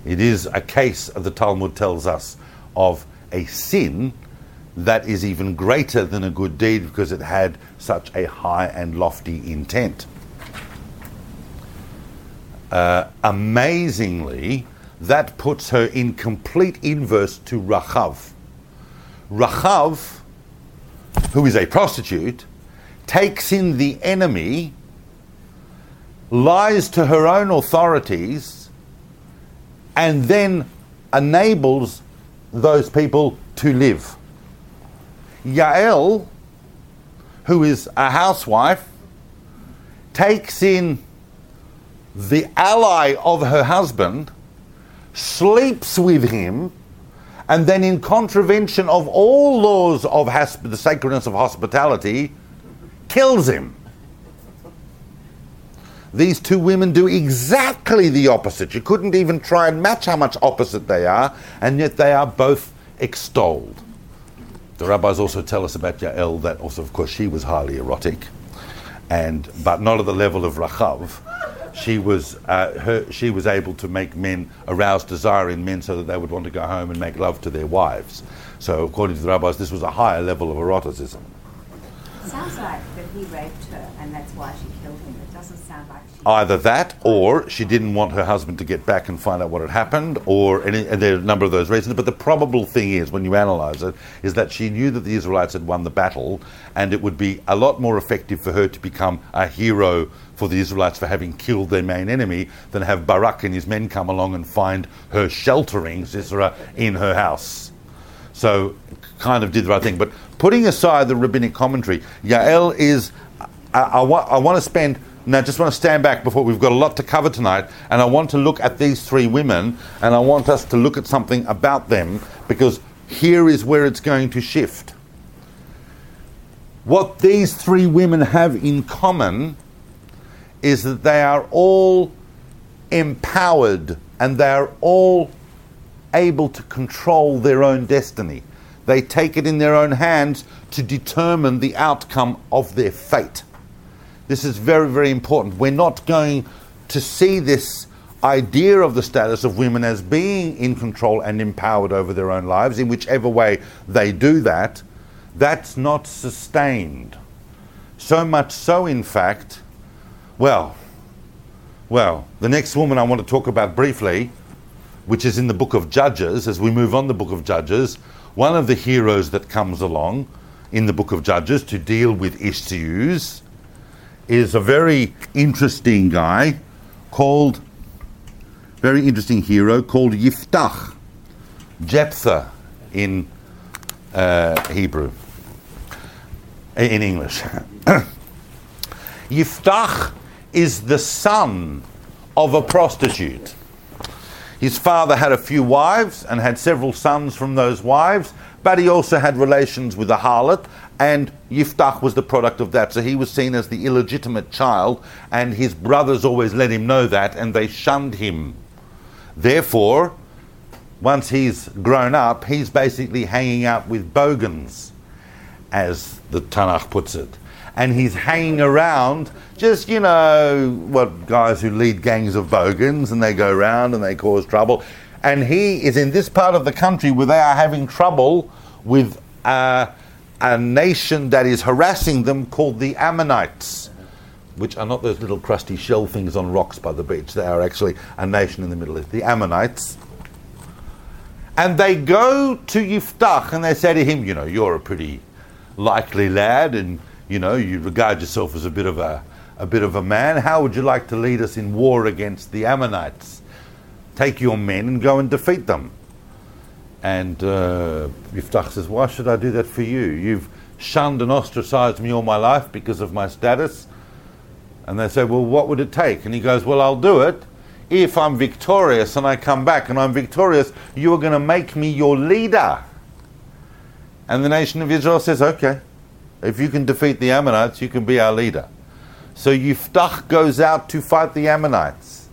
C: It is a case, the Talmud tells us, of a sin that is even greater than a good deed because it had such a high and lofty intent. Uh, amazingly, that puts her in complete inverse to Rachav. Rachav, who is a prostitute, takes in the enemy, lies to her own authorities, and then enables those people to live. Yael, who is a housewife, takes in the ally of her husband, sleeps with him, and then, in contravention of all laws of hosp- the sacredness of hospitality, kills him. These two women do exactly the opposite. You couldn't even try and match how much opposite they are, and yet they are both extolled. The rabbis also tell us about Yael that also, of course, she was highly erotic, and but not at the level of Rachav. She was uh, her, she was able to make men arouse desire in men so that they would want to go home and make love to their wives. So, according to the rabbis, this was a higher level of eroticism.
G: Sounds like that he raped her and that's why she killed him. It doesn't sound like she.
C: Either that, or she didn't want her husband to get back and find out what had happened, or any, and there are a number of those reasons. But the probable thing is, when you analyse it, is that she knew that the Israelites had won the battle, and it would be a lot more effective for her to become a hero for the Israelites for having killed their main enemy than have Barak and his men come along and find her sheltering Sisera in her house. So, kind of did the right thing. But putting aside the rabbinic commentary, Yael is. I, I, wa- I want to spend. Now, just want to stand back before we've got a lot to cover tonight, and I want to look at these three women, and I want us to look at something about them because here is where it's going to shift. What these three women have in common is that they are all empowered and they are all able to control their own destiny. They take it in their own hands to determine the outcome of their fate. This is very, very important. We're not going to see this idea of the status of women as being in control and empowered over their own lives, in whichever way they do that. That's not sustained. So much so, in fact, well, well, the next woman I want to talk about briefly, which is in the book of Judges, as we move on the book of Judges, one of the heroes that comes along in the book of Judges to deal with issues is a very interesting guy called, very interesting hero called Yiftach, Jephthah in uh, Hebrew. in English. Yiftach is the son of a prostitute. His father had a few wives and had several sons from those wives, but he also had relations with a harlot, and Yiftach was the product of that. So he was seen as the illegitimate child, and his brothers always let him know that, and they shunned him. Therefore, once he's grown up, he's basically hanging out with bogans, as the Tanakh puts it. And he's hanging around just, you know, what guys who lead gangs of bogans and they go around and they cause trouble. And he is in this part of the country where they are having trouble with uh, a nation that is harassing them called the Ammonites, which are not those little crusty shell things on rocks by the beach. They are actually a nation in the Middle East, the Ammonites. And they go to Yiftach and they say to him, You know, you're a pretty likely lad and, you know, you regard yourself as a bit of a, a bit of a man. How would you like to lead us in war against the Ammonites? Take your men and go and defeat them. And uh, Yiftach says, Why should I do that for you? You've shunned and ostracized me all my life because of my status. And they say, Well, what would it take? And he goes, Well, I'll do it. If I'm victorious and I come back and I'm victorious, you are going to make me your leader. And the nation of Israel says, Okay, if you can defeat the Ammonites, you can be our leader. So Yiftach goes out to fight the Ammonites.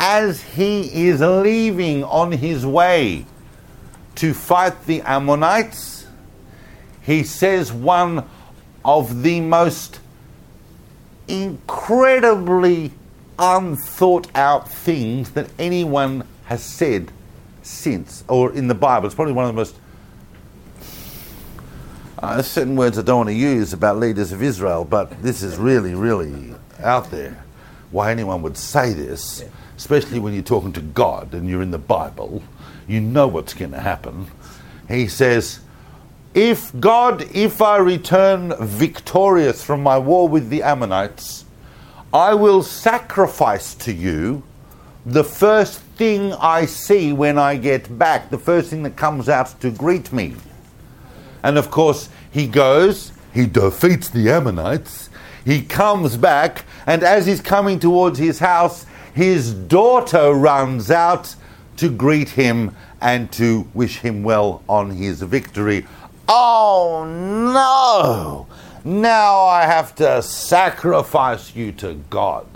C: As he is leaving on his way to fight the Ammonites, he says one of the most incredibly unthought out things that anyone has said since, or in the Bible. It's probably one of the most. Uh, there's certain words I don't want to use about leaders of Israel, but this is really, really out there. Why anyone would say this, especially when you're talking to God and you're in the Bible, you know what's going to happen. He says, If God, if I return victorious from my war with the Ammonites, I will sacrifice to you the first thing I see when I get back, the first thing that comes out to greet me. And of course, he goes, he defeats the Ammonites, he comes back, and as he's coming towards his house, his daughter runs out to greet him and to wish him well on his victory. Oh no! Now I have to sacrifice you to God.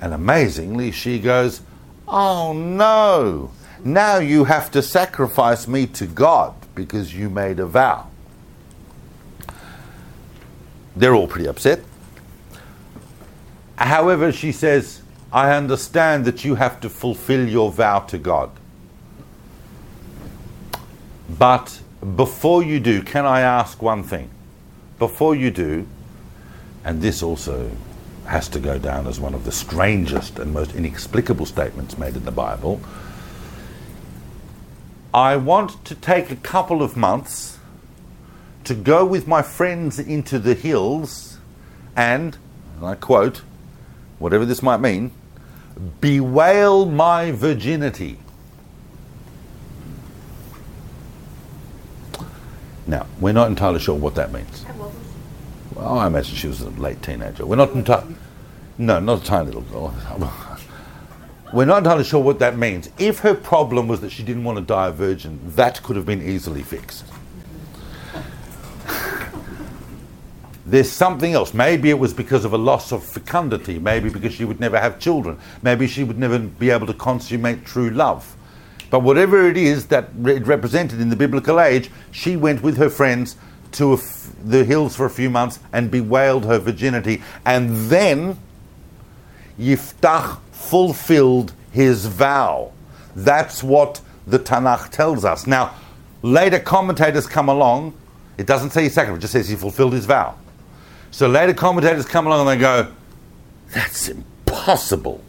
C: And amazingly, she goes, Oh no! Now you have to sacrifice me to God because you made a vow. They're all pretty upset. However, she says, I understand that you have to fulfill your vow to God. But before you do, can I ask one thing? Before you do, and this also has to go down as one of the strangest and most inexplicable statements made in the Bible. I want to take a couple of months to go with my friends into the hills and, and I quote, whatever this might mean, bewail my virginity. Now, we're not entirely sure what that means. Well, I imagine she was a late teenager. We're not entirely, no, not a tiny little girl. We're not entirely sure what that means. If her problem was that she didn't want to die a virgin, that could have been easily fixed. There's something else. Maybe it was because of a loss of fecundity. Maybe because she would never have children. Maybe she would never be able to consummate true love. But whatever it is that it represented in the biblical age, she went with her friends to the hills for a few months and bewailed her virginity. And then Yiftach fulfilled his vow. That's what the Tanakh tells us. Now, later commentators come along. It doesn't say he sacrificed, it just says he fulfilled his vow. So later commentators come along and they go, that's impossible.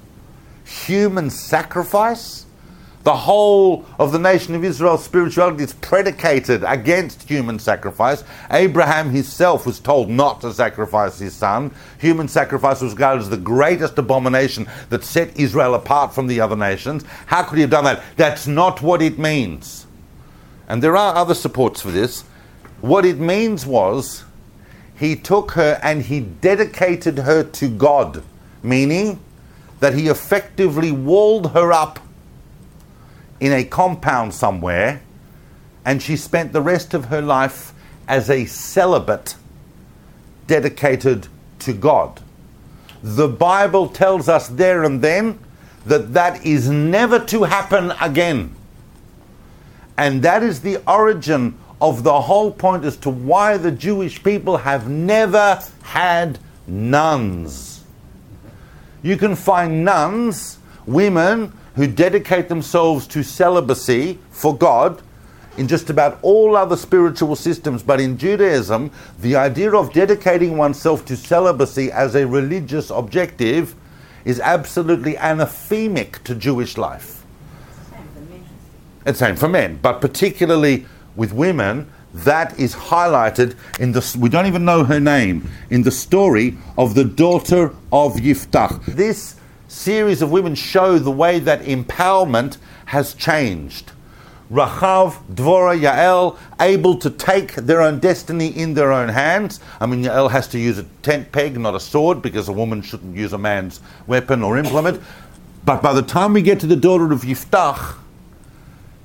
C: Human sacrifice? The whole of the nation of Israel's spirituality is predicated against human sacrifice. Abraham himself was told not to sacrifice his son. Human sacrifice was regarded as the greatest abomination that set Israel apart from the other nations. How could he have done that? That's not what it means. And there are other supports for this. What it means was he took her and he dedicated her to God, meaning that he effectively walled her up in a compound somewhere, and she spent the rest of her life as a celibate dedicated to God. The Bible tells us there and then that that is never to happen again. And that is the origin of the whole point as to why the Jewish people have never had nuns. You can find nuns, women who dedicate themselves to celibacy for God in just about all other spiritual systems, but in Judaism, the idea of dedicating oneself to celibacy as a religious objective is absolutely anathemic to Jewish life. It's same for men, but particularly with women, that is highlighted in the. We don't even know her name in the story of the daughter of Yiftach. This series of women show the way that empowerment has changed. Rachav, Dvora, Yael, able to take their own destiny in their own hands. I mean, Yael has to use a tent peg, not a sword, because a woman shouldn't use a man's weapon or implement. But by the time we get to the daughter of Yiftach,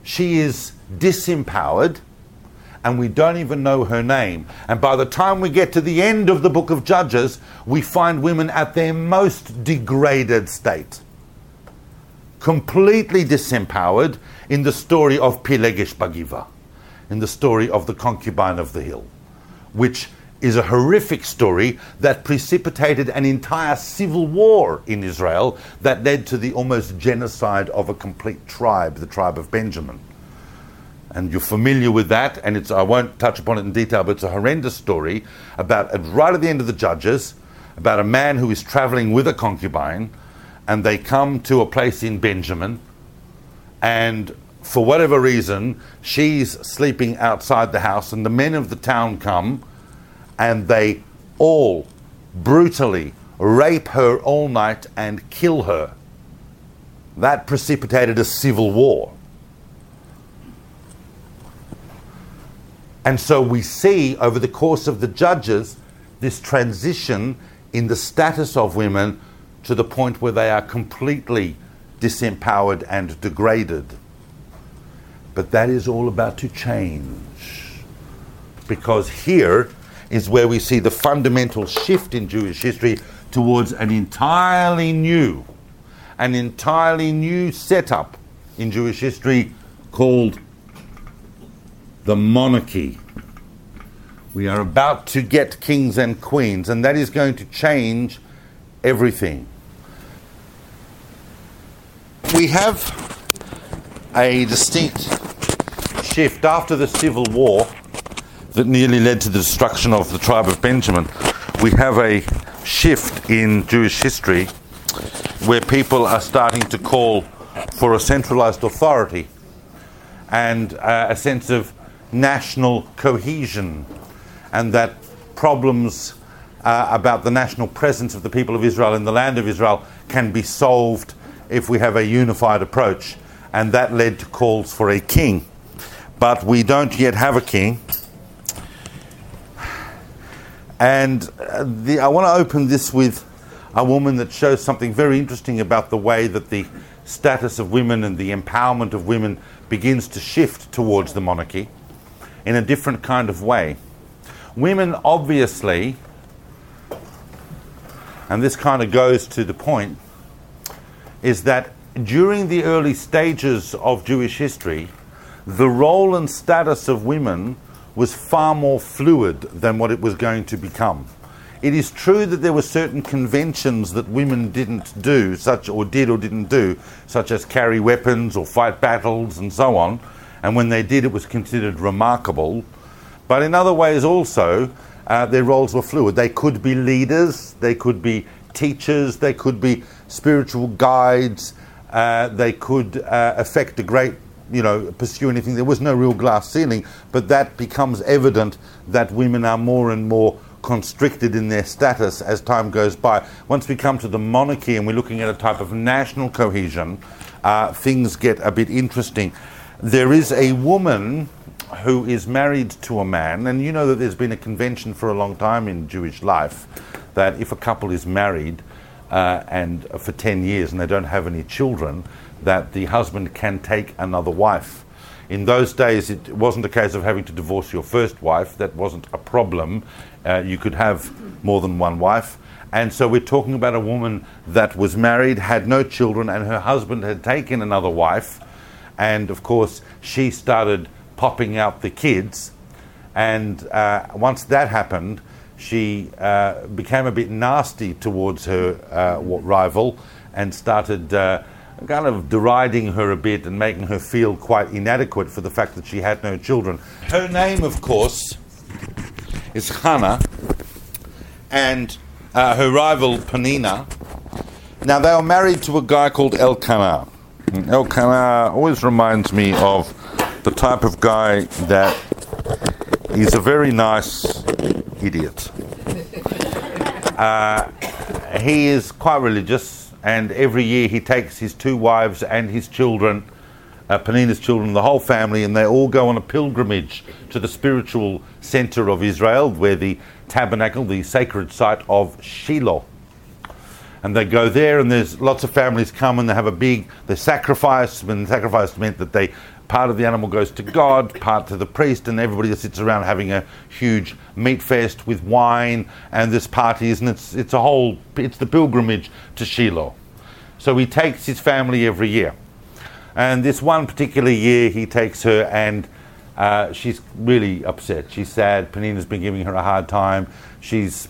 C: she is disempowered and we don't even know her name. And by the time we get to the end of the book of Judges, we find women at their most degraded state. Completely disempowered in the story of Pilegesh Bagiva, in the story of the concubine of the hill, which is a horrific story that precipitated an entire civil war in Israel that led to the almost genocide of a complete tribe, the tribe of Benjamin. And you're familiar with that, and it's I won't touch upon it in detail, but it's a horrendous story about right at the end of the Judges, about a man who is traveling with a concubine, and they come to a place in Benjamin, and for whatever reason, she's sleeping outside the house, and the men of the town come and they all brutally rape her all night and kill her. That precipitated a civil war. And so we see over the course of the judges this transition in the status of women to the point where they are completely disempowered and degraded. But that is all about to change. Because here is where we see the fundamental shift in Jewish history towards an entirely new, an entirely new setup in Jewish history called the monarchy. We are about to get kings and queens, and that is going to change everything. We have a distinct shift after the Civil War that nearly led to the destruction of the tribe of Benjamin. We have a shift in Jewish history where people are starting to call for a centralized authority and uh, a sense of national cohesion, and that problems uh, about the national presence of the people of Israel in the land of Israel can be solved if we have a unified approach. And that led to calls for a king. But we don't yet have a king. And uh, the, I want to open this with a woman that shows something very interesting about the way that the status of women and the empowerment of women begins to shift towards the monarchy in a different kind of way. Women, obviously, and this kind of goes to the point, is that during the early stages of Jewish history, the role and status of women was far more fluid than what it was going to become. It is true that there were certain conventions that women didn't do, such or did or didn't do, such as carry weapons or fight battles and so on. And when they did, it was considered remarkable. But in other ways, also, uh, their roles were fluid. They could be leaders, they could be teachers, they could be spiritual guides, uh, they could uh, affect a great you know, pursue anything. There was no real glass ceiling, but that becomes evident that women are more and more constricted in their status as time goes by. Once we come to the monarchy and we're looking at a type of national cohesion, uh, things get a bit interesting. There is a woman who is married to a man, and you know that there's been a convention for a long time in Jewish life that if a couple is married uh, and for 10 years and they don't have any children, that the husband can take another wife. In those days, it wasn't a case of having to divorce your first wife. That wasn't a problem. Uh, you could have more than one wife. And so we're talking about a woman that was married, had no children, and her husband had taken another wife. And of course, she started popping out the kids. And uh, once that happened, she uh, became a bit nasty towards her uh, rival and started uh, kind of deriding her a bit and making her feel quite inadequate for the fact that she had no children. Her name, of course, is Hannah, and uh, her rival Penina. Now they are married to a guy called Elkanah. And Elkanah always reminds me of the type of guy that is a very nice idiot. Uh, he is quite religious, and every year he takes his two wives and his children, uh, Penina's children, the whole family, and they all go on a pilgrimage to the spiritual center of Israel, where the tabernacle, the sacred site of Shiloh. And they go there, and there's lots of families come, and they have a big they sacrifice. And the sacrifice meant that they part of the animal goes to God, part to the priest, and everybody sits around having a huge meat fest with wine and this parties, and it's it's a whole it's the pilgrimage to Shiloh. So he takes his family every year, and this one particular year he takes her and uh, she's really upset. She's sad. Panina's been giving her a hard time. She's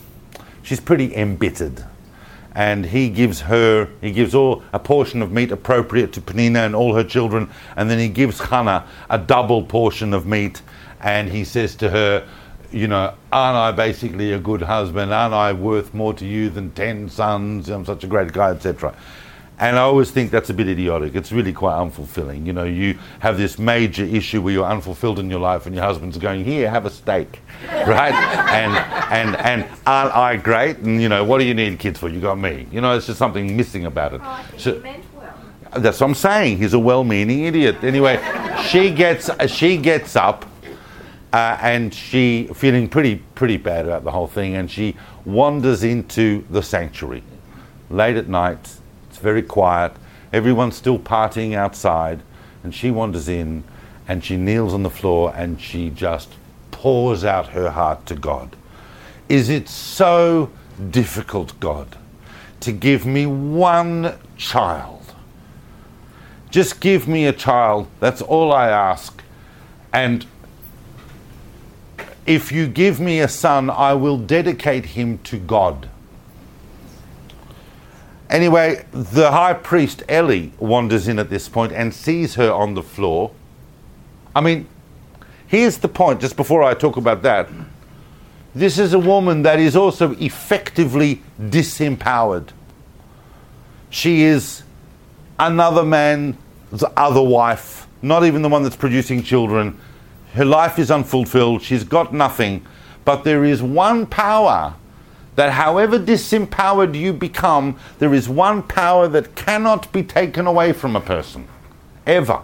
C: she's pretty embittered, and he gives her he gives all a portion of meat appropriate to Panina and all her children, and then he gives Hannah a double portion of meat, and he says to her. You know, aren't I basically a good husband? Aren't I worth more to you than ten sons? I'm such a great guy, etc. And I always think that's a bit idiotic. It's really quite unfulfilling. You know, you have this major issue where you're unfulfilled in your life, and your husband's going, "Here, have a steak," right? and and and aren't I great? And you know, what do you need kids for? You got me. You know, it's just something missing about it.
G: Oh, I think
C: So-
G: he meant well.
C: that's what I'm saying. He's a well-meaning idiot. Anyway, she gets she gets up, uh, and she feeling pretty pretty bad about the whole thing, and she wanders into the sanctuary late at night. It's very quiet. Everyone's still partying outside, and she wanders in, and she kneels on the floor, and she just pours out her heart to God. Is it so difficult, God, to give me one child? Just give me a child. That's all I ask. And if you give me a son, I will dedicate him to God. Anyway, the high priest Eli wanders in at this point and sees her on the floor. I mean, here's the point, just before I talk about that. This is a woman that is also effectively disempowered. She is another man's other wife, not even the one that's producing children. Her life is unfulfilled. She's got nothing. But there is one power that, however disempowered you become, there is one power that cannot be taken away from a person, ever.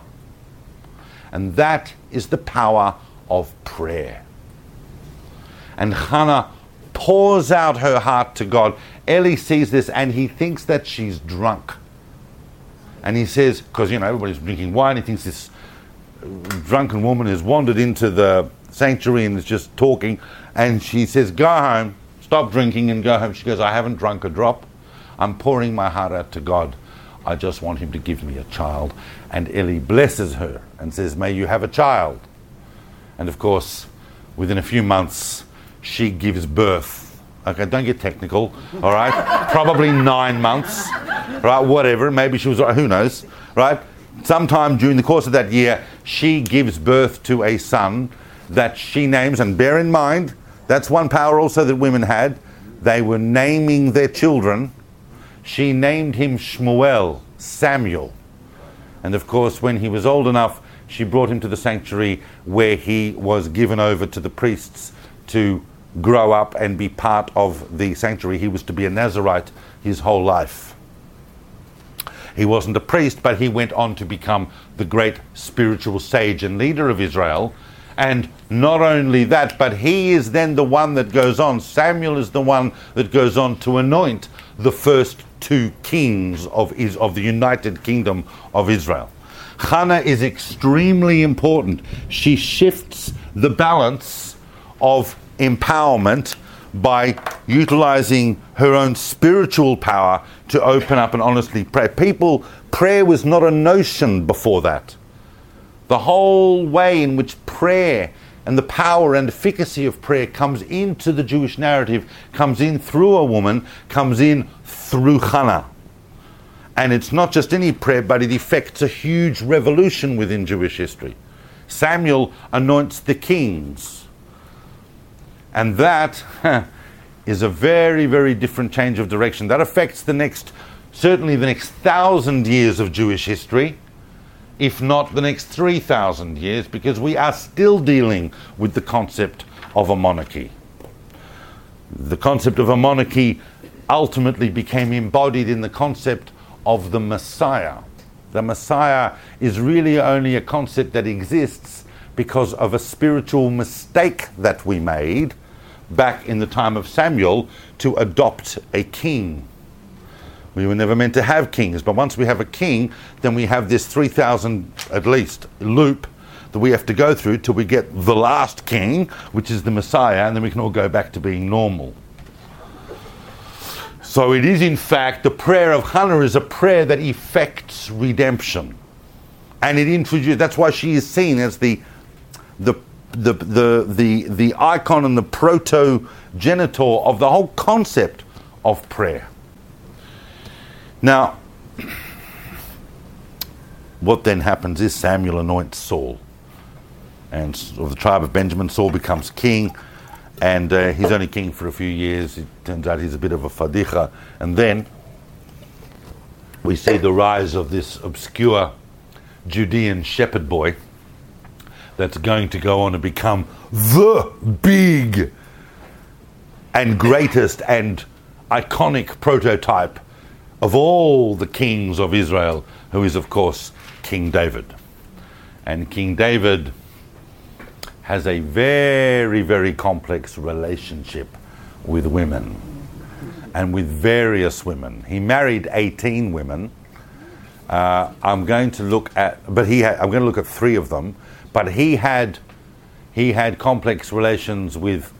C: And that is the power of prayer. And Hannah pours out her heart to God. Eli sees this and he thinks that she's drunk. And he says, because you know everybody's drinking wine, he thinks this drunken woman has wandered into the sanctuary and is just talking. And she says, Go home, stop drinking and go home. She goes, I haven't drunk a drop. I'm pouring my heart out to God. I just want him to give me a child. And Eli blesses her and says, May you have a child. And of course, within a few months, she gives birth. Okay, don't get technical, all right? Probably nine months, right? Whatever. Maybe she was, who knows, right? Sometime during the course of that year, she gives birth to a son that she names, and bear in mind, that's one power also that women had. They were naming their children. She named him Shmuel, Samuel. And of course, when he was old enough, she brought him to the sanctuary where he was given over to the priests to grow up and be part of the sanctuary. He was to be a Nazarite his whole life. He wasn't a priest, but he went on to become the great spiritual sage and leader of Israel. And not only that, but he is then the one that goes on. Samuel is the one that goes on to anoint the first two kings of, is, of the United Kingdom of Israel. Hannah is extremely important. She shifts the balance of empowerment by utilizing her own spiritual power to open up and honestly pray. People, prayer was not a notion before that. The whole way in which prayer and the power and efficacy of prayer comes into the Jewish narrative, comes in through a woman, comes in through Hannah. And it's not just any prayer, but it effects a huge revolution within Jewish history. Samuel anoints the kings. And that is a very, very different change of direction. That affects the next, certainly the next thousand years of Jewish history, if not the next 3,000 years, because we are still dealing with the concept of a monarchy. The concept of a monarchy ultimately became embodied in the concept of the Messiah. The Messiah is really only a concept that exists because of a spiritual mistake that we made back in the time of Samuel to adopt a king. We were never meant to have kings, but once we have a king, then we have this 3,000 at least loop that we have to go through till we get the last king, which is the Messiah, and then we can all go back to being normal. So it is, in fact, the prayer of Hannah is a prayer that effects redemption. And it introduces, that's why she is seen as the, the, the, the, the, the icon and the protogenitor of the whole concept of prayer. Now, what then happens is Samuel anoints Saul. And of the tribe of Benjamin, Saul becomes king and uh, he's only king for a few years. It turns out he's a bit of a fadicha. And then we see the rise of this obscure Judean shepherd boy that's going to go on to become the big and greatest and iconic prototype of all the kings of Israel, who is, of course, King David. And King David has a very, very complex relationship with women and with various women. He married 18 women. Uh, I'm going to look at, but he had, I'm going to look at three of them. But he had, he had complex relations with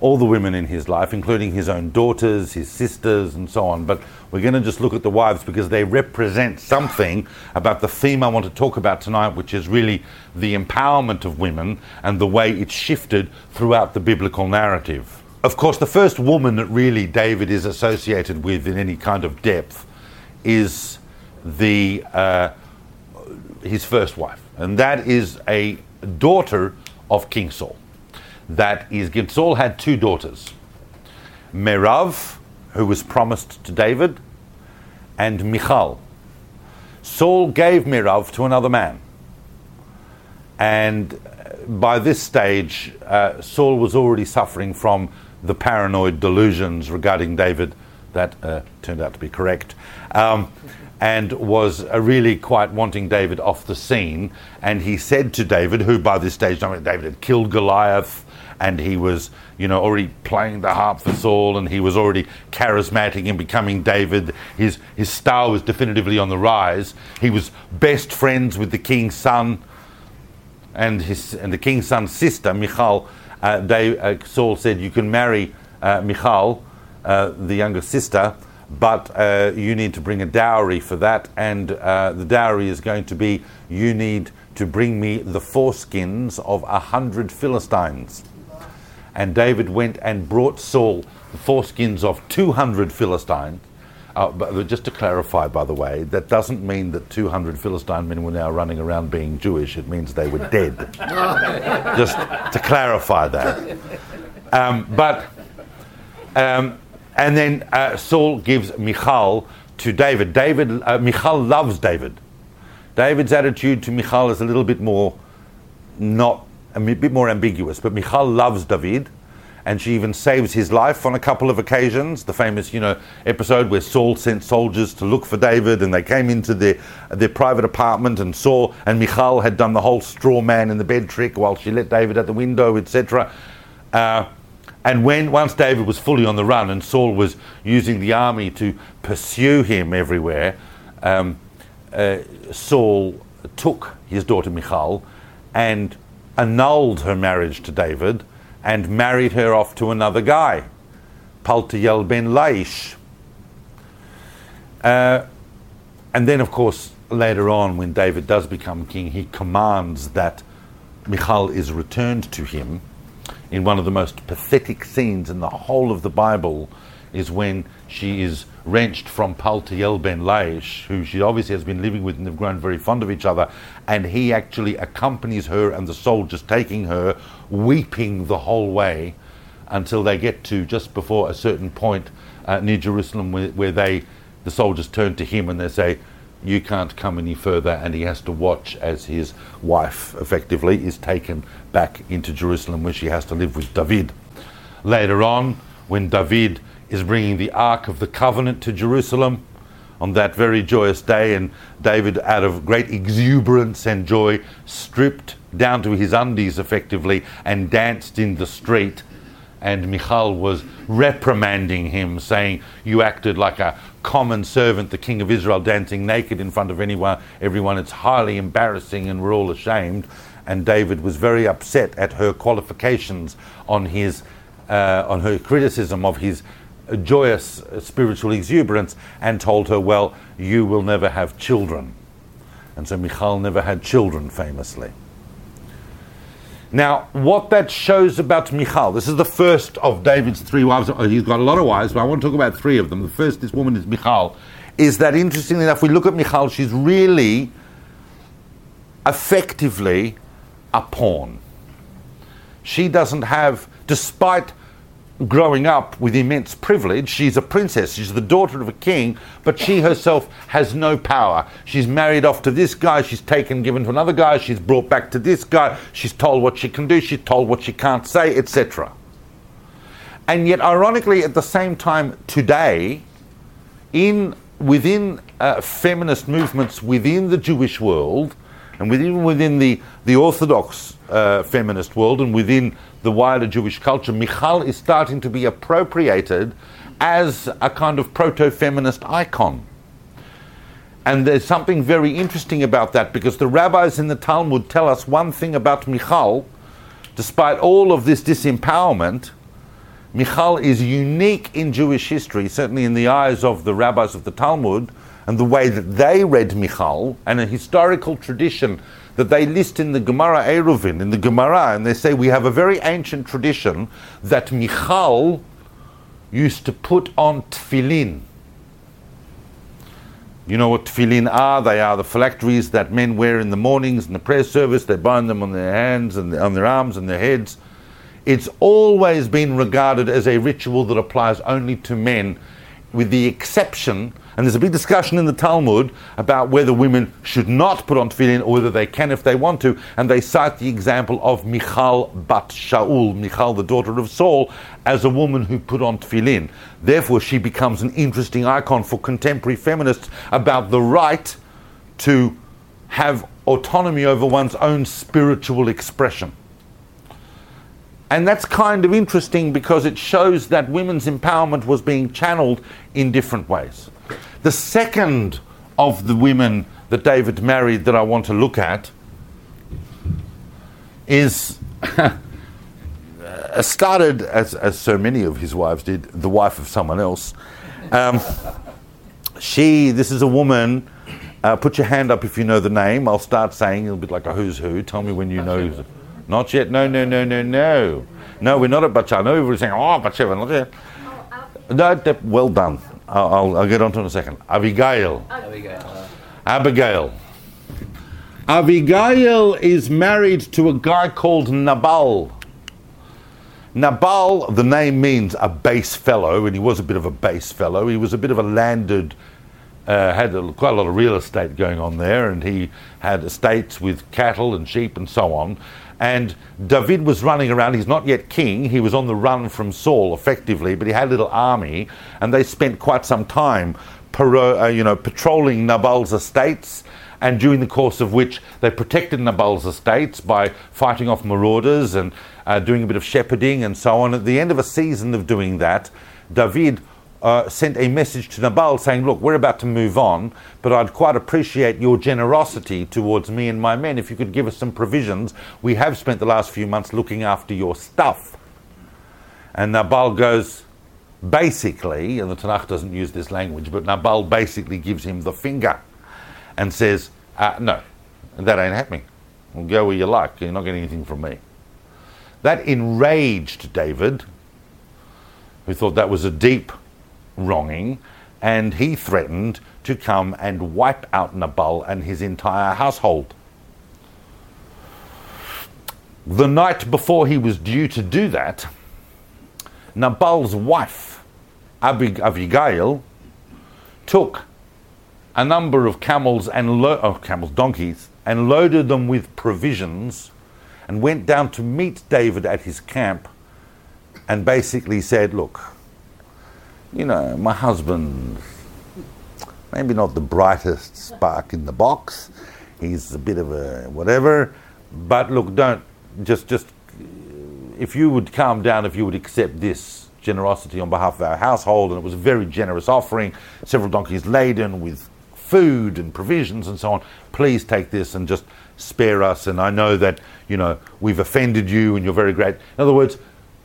C: all the women in his life, including his own daughters, his sisters, and so on. But we're going to just look at the wives because they represent something about the theme I want to talk about tonight, which is really the empowerment of women and the way it's shifted throughout the biblical narrative. Of course, the first woman that really David is associated with in any kind of depth is the uh, his first wife, and that is a daughter of King Saul that is. Saul had two daughters, Merav, who was promised to David, and Michal. Saul gave Merav to another man. And by this stage, uh, Saul was already suffering from the paranoid delusions regarding David that uh, turned out to be correct. Um, and was uh, really quite wanting David off the scene. And he said to David, who by this stage, I mean, David had killed Goliath, and he was, you know, already playing the harp for Saul, and he was already charismatic and becoming David. His his star was definitively on the rise. He was best friends with the king's son, and his and the king's son's sister Michal. Uh, they, uh, Saul said, "You can marry uh, Michal, uh, the younger sister." But uh, you need to bring a dowry for that, and uh, the dowry is going to be you need to bring me the foreskins of a hundred Philistines. And David went and brought Saul the foreskins of 200 Philistines. Uh, but just to clarify, by the way, that doesn't mean that 200 Philistine men were now running around being Jewish. It means they were dead. just to clarify that. Um, but, um, and then uh, Saul gives Michal to David. David, uh, Michal loves David. David's attitude to Michal is a little bit more not a bit more ambiguous, but Michal loves David, and she even saves his life on a couple of occasions. The famous, you know, episode where Saul sent soldiers to look for David, and they came into their their private apartment, and Saul and Michal had done the whole straw man in the bed trick while she let David at the window, etc. Uh, and when once David was fully on the run, and Saul was using the army to pursue him everywhere, um, uh, Saul took his daughter Michal and annulled her marriage to David and married her off to another guy, Paltiel ben Laish. Uh, and then, of course, later on, when David does become king, he commands that Michal is returned to him. In one of the most pathetic scenes in the whole of the Bible, is when she is wrenched from Paltiel ben Laish, who she obviously has been living with and they've grown very fond of each other, and he actually accompanies her and the soldiers taking her, weeping the whole way until they get to just before a certain point uh, near Jerusalem where, where they, the soldiers turn to him and they say, you can't come any further, and he has to watch as his wife effectively is taken back into Jerusalem where she has to live with David. Later on, when David is bringing the Ark of the Covenant to Jerusalem on that very joyous day. And David, out of great exuberance and joy, stripped down to his undies effectively and danced in the street. And Michal was reprimanding him, saying, You acted like a common servant, the king of Israel, dancing naked in front of anyone, everyone. It's highly embarrassing, and we're all ashamed. And David was very upset at her qualifications on his uh, on her criticism of his joyous spiritual exuberance and told her, Well, you will never have children. And so Michal never had children, famously. Now, what that shows about Michal, this is the first of David's three wives. Oh, he's got a lot of wives, but I want to talk about three of them. The first, this woman is Michal. Is that interestingly enough, we look at Michal, she's really effectively a pawn. She doesn't have, despite growing up with immense privilege. She's a princess, she's the daughter of a king, but she herself has no power. She's married off to this guy, she's taken, given to another guy, she's brought back to this guy, she's told what she can do, she's told what she can't say, etc. And yet, ironically, at the same time, today, in within uh, feminist movements within the Jewish world, and within within the the Orthodox uh, feminist world, and within the wider Jewish culture, Michal is starting to be appropriated as a kind of proto feminist icon. And there's something very interesting about that because the rabbis in the Talmud tell us one thing about Michal. Despite all of this disempowerment, Michal is unique in Jewish history, certainly in the eyes of the rabbis of the Talmud, and the way that they read Michal, and a historical tradition that they list in the Gemara Eruvin, in the Gemara, and they say we have a very ancient tradition that Michal used to put on tefillin. You know what tefillin are? They are the phylacteries that men wear in the mornings in the prayer service. They bind them on their hands and on their arms and their heads. It's always been regarded as a ritual that applies only to men, with the exception and there's a big discussion in the Talmud about whether women should not put on tefillin or whether they can if they want to. And they cite the example of Michal bat Shaul, Michal, the daughter of Saul, as a woman who put on tefillin. Therefore, she becomes an interesting icon for contemporary feminists about the right to have autonomy over one's own spiritual expression. And that's kind of interesting because it shows that women's empowerment was being channeled in different ways. The second of the women that David married that I want to look at is started, as, as so many of his wives did, the wife of someone else. Um, she, this is a woman. Uh, put your hand up if you know the name. I'll start saying a little bit like a who's who. Tell me when you know. Not yet. No, no, no, no, no. No, we're not at Batsheva. No, we're saying, oh, Batsheva, not yet. No, well done. I'll, I'll, I'll get onto in a second. Abigail.
D: Abigail.
C: Abigail. Abigail is married to a guy called Nabal. Nabal, the name means a base fellow, and he was a bit of a base fellow. He was a bit of a landed uh, had a, quite a lot of real estate going on there, and he had estates with cattle and sheep and so on. And David was running around. He's not yet king. He was on the run from Saul, effectively, but he had a little army, and they spent quite some time, paro- uh, you know, patrolling Nabal's estates. And during the course of which they protected Nabal's estates by fighting off marauders and uh, doing a bit of shepherding and so on. At the end of a season of doing that, David uh, sent a message to Nabal saying, Look, we're about to move on, but I'd quite appreciate your generosity towards me and my men if you could give us some provisions. We have spent the last few months looking after your stuff. And Nabal goes, basically, and the Tanakh doesn't use this language, but Nabal basically gives him the finger and says, uh, No, that ain't happening. Go where you like, you're not getting anything from me. That enraged David, who thought that was a deep wronging, and he threatened to come and wipe out Nabal and his entire household. The night before he was due to do that, Nabal's wife, Abig- Abigail, took a number of camels and lo- oh, camels, donkeys, and loaded them with provisions, and went down to meet David at his camp, and basically said, "Look, you know, my husband, maybe not the brightest spark in the box. He's a bit of a whatever, but look, don't just just if you would calm down, if you would accept this generosity on behalf of our household, and it was a very generous offering, several donkeys laden with food and provisions and so on. Please take this and just spare us. And I know that you know we've offended you, and you're very great. In other words,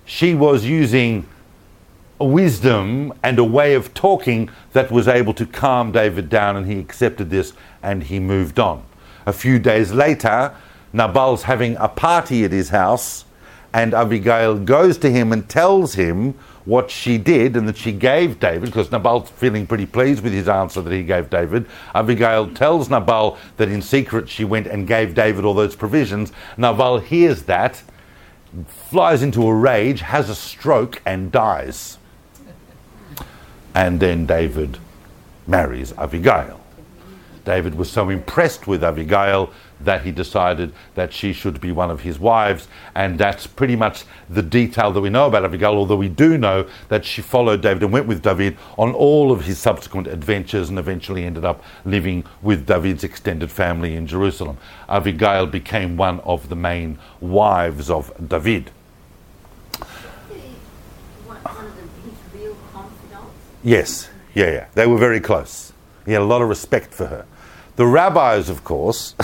C: she was using wisdom and a way of talking that was able to calm David down, and he accepted this and he moved on. A few days later, Nabal's having a party at his house, and Abigail goes to him and tells him what she did and that she gave David, because Nabal's feeling pretty pleased with his answer that he gave David. Abigail tells Nabal that in secret she went and gave David all those provisions. Nabal hears that, flies into a rage, has a stroke, and dies. And then David marries Abigail. David was so impressed with Abigail that he decided that she should be one of his wives, and that's pretty much the detail that we know about Abigail, although we do know that she followed David and went with David on all of his subsequent adventures and eventually ended up living with David's extended family in Jerusalem. Abigail became one of the main wives of David.
G: One one of the, his real confidants.
C: Yes, yeah, yeah. They were very close. He had a lot of respect for her. The rabbis, of course,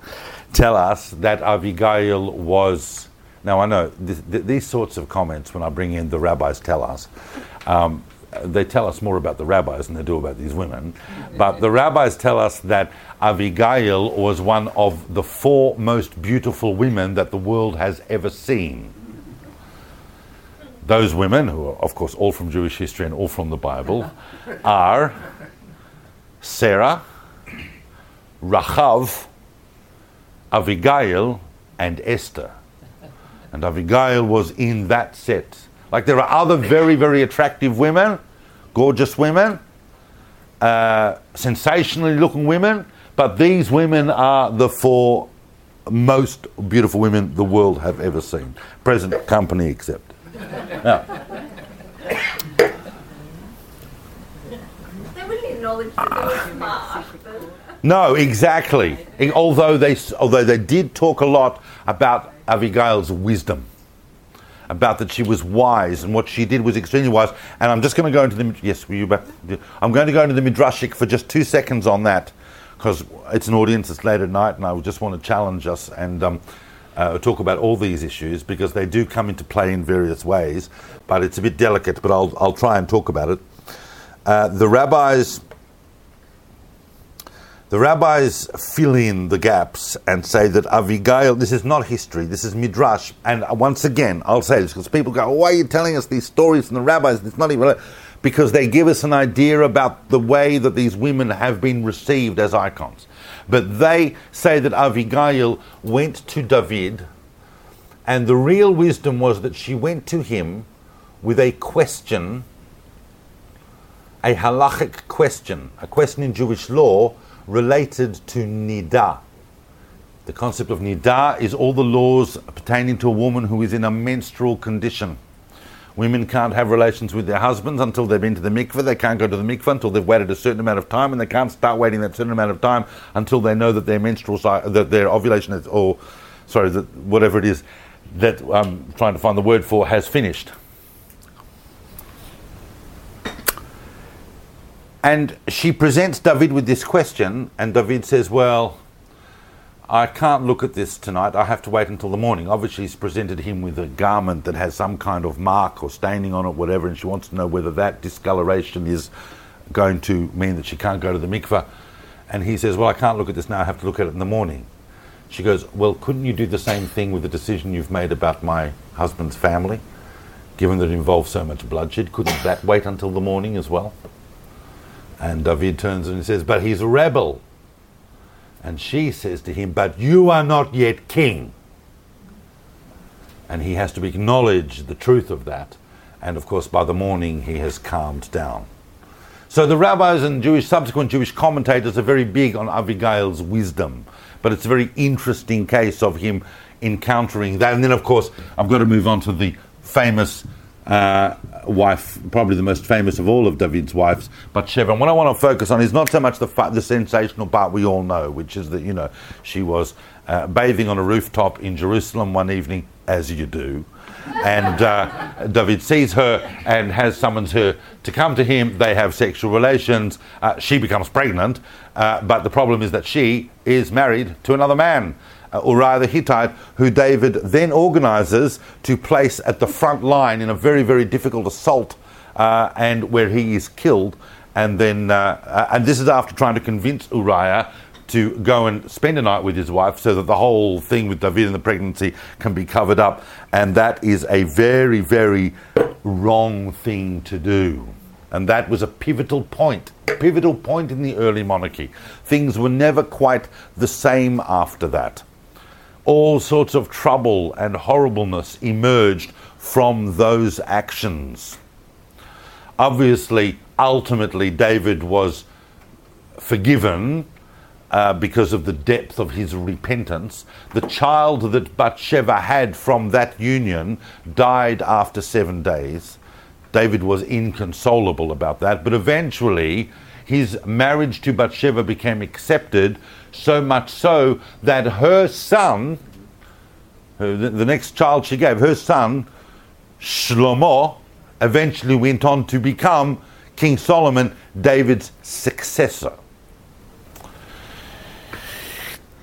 C: tell us that Abigail was. Now, I know th- th- these sorts of comments, when I bring in the rabbis tell us, um, they tell us more about the rabbis than they do about these women. But the rabbis tell us that Abigail was one of the four most beautiful women that the world has ever seen those women, who are, of course, all from Jewish history and all from the Bible, are Sarah, Rachav, Abigail, and Esther. And Abigail was in that set. Like there are other very, very attractive women, gorgeous women, uh, sensationally looking women, but these women are the four most beautiful women the world have ever seen, present company except. Now,
F: They wouldn't acknowledge that they were smart, but
C: No, exactly. Although they, although they did talk a lot about Abigail's wisdom, about that she was wise and what she did was extremely wise. And I'm just going to go into the yes, were you back? I'm going to go into the midrashic for just two seconds on that because it's an audience. It's late at night, and I just want to challenge us and. Um, uh, talk about all these issues because they do come into play in various ways, but it's a bit delicate. But I'll, I'll try and talk about it. Uh, the rabbis the rabbis fill in the gaps and say that Abigail, this is not history, this is midrash. And once again, I'll say this because people go, why are you telling us these stories from the rabbis? It's not even because they give us an idea about the way that these women have been received as icons. But they say that Abigail went to David, and the real wisdom was that she went to him with a question a halachic question, a question in Jewish law related to nida. The concept of nida is all the laws pertaining to a woman who is in a menstrual condition. Women can't have relations with their husbands until they've been to the mikveh. They can't go to the mikveh until they've waited a certain amount of time, and they can't start waiting that certain amount of time until they know that their menstrual cy- that their ovulation is, or sorry, that whatever it is that um, I'm trying to find the word for has finished. And she presents David with this question, and David says, Well, I can't look at this tonight. I have to wait until the morning. Obviously, she's presented him with a garment that has some kind of mark or staining on it, whatever, and she wants to know whether that discoloration is going to mean that she can't go to the mikveh. And he says, Well, I can't look at this now. I have to look at it in the morning. She goes, Well, couldn't you do the same thing with the decision you've made about my husband's family? Given that it involves so much bloodshed, couldn't that wait until the morning as well? And David turns and says, But he's a rebel. And she says to him, But you are not yet king. And he has to acknowledge the truth of that. And of course, by the morning, he has calmed down. So the rabbis and Jewish subsequent Jewish commentators are very big on Abigail's wisdom, but it's a very interesting case of him encountering that. And then, of course, I've got to move on to the famous uh, wife, probably the most famous of all of David's wives, Bathsheba. And what I want to focus on is not so much the fa- the sensational part we all know, which is that you know she was uh, bathing on a rooftop in Jerusalem one evening, as you do. And uh, David sees her and has summons her to come to him. They have sexual relations. Uh, she becomes pregnant, uh, but the problem is that she is married to another man uh, Uriah the Hittite, who David then organizes to place at the front line in a very, very difficult assault, uh, and where he is killed. And then, uh, uh, and this is after trying to convince Uriah to go and spend a night with his wife, so that the whole thing with David and the pregnancy can be covered up. And that is a very, very wrong thing to do. And that was a pivotal point, pivotal point in the early monarchy. Things were never quite the same after that all sorts of trouble and horribleness emerged from those actions. Obviously, ultimately, David was forgiven uh, because of the depth of his repentance. The child that Bathsheba had from that union died after seven days. David was inconsolable about that, but eventually his marriage to Bathsheba became accepted, so much so that her son, the next child she gave, her son, Shlomo, eventually went on to become King Solomon, David's successor.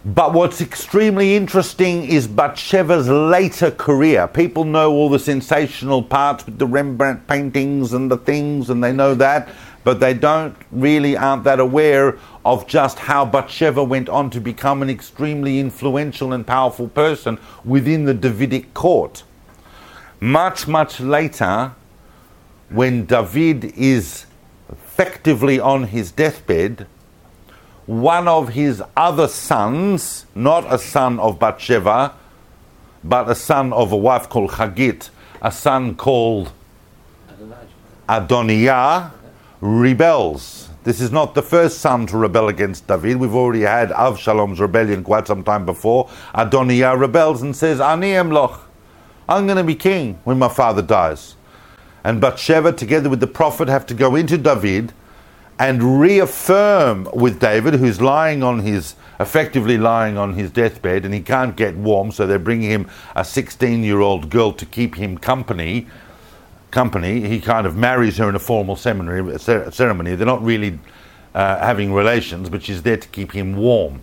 C: But what's extremely interesting is Bathsheba's later career. People know all the sensational parts with the Rembrandt paintings and the things, and they know that, but they don't really aren't that aware of just how Bathsheba went on to become an extremely influential and powerful person within the Davidic court. Much, much later, when David is effectively on his deathbed, one of his other sons, not a son of Bathsheba, but a son of a wife called Chagit, a son called Adoniah, rebels. This is not the first son to rebel against David. We've already had Avshalom's rebellion quite some time before. Adoniah rebels and says, Ani emloch. I'm going to be king when my father dies. And Bathsheba, together with the prophet, have to go into David and reaffirm with David, who's lying on his, effectively lying on his deathbed, and he can't get warm, so they're bringing him a 16 year old girl to keep him company. Company. He kind of marries her in a formal seminary, ceremony. They're not really uh, having relations, but she's there to keep him warm.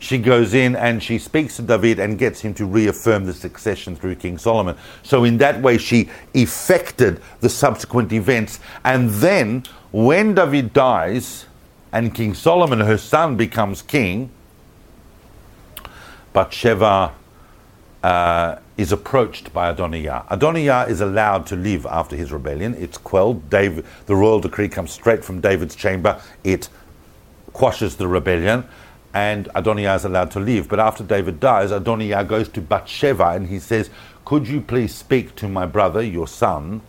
C: She goes in and she speaks to David and gets him to reaffirm the succession through King Solomon. So, in that way, she effected the subsequent events. And then, when David dies and King Solomon, her son, becomes king, Bathsheba uh, is approached by Adoniah. Adoniah is allowed to live after his rebellion. It's quelled. David, the royal decree comes straight from David's chamber. It quashes the rebellion, and Adoniah is allowed to live. But after David dies, Adoniah goes to Bathsheba and he says, Could you please speak to my brother, your son,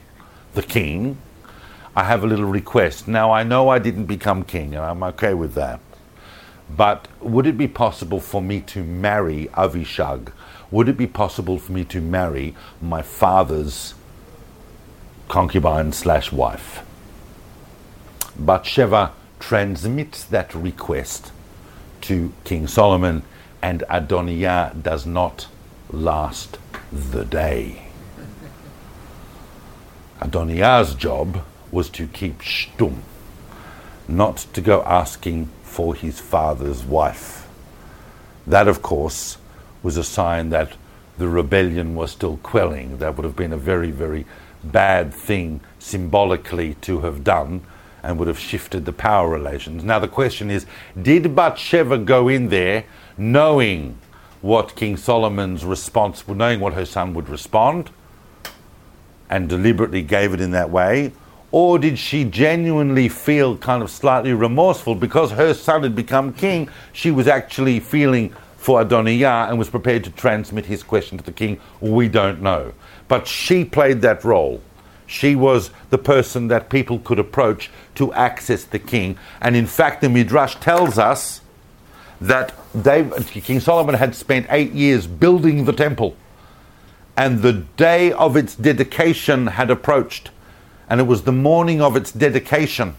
C: the king? I have a little request. Now, I know I didn't become king, and I'm okay with that. But would it be possible for me to marry Avishag? Would it be possible for me to marry my father's concubine slash wife? Bathsheba transmits that request to King Solomon, and Adoniah does not last the day. Adoniah's job was to keep shtum, not to go asking for his father's wife. That, of course, was a sign that the rebellion was still quelling. That would have been a very, very bad thing symbolically to have done and would have shifted the power relations. Now, the question is did Bathsheba go in there knowing what King Solomon's response, would, knowing what her son would respond, and deliberately gave it in that way? Or did she genuinely feel kind of slightly remorseful because her son had become king? She was actually feeling for Adoniah and was prepared to transmit his question to the king. We don't know. But she played that role. She was the person that people could approach to access the king. And in fact, the Midrash tells us that David, King Solomon had spent eight years building the temple. And the day of its dedication had approached and it was the morning of its dedication.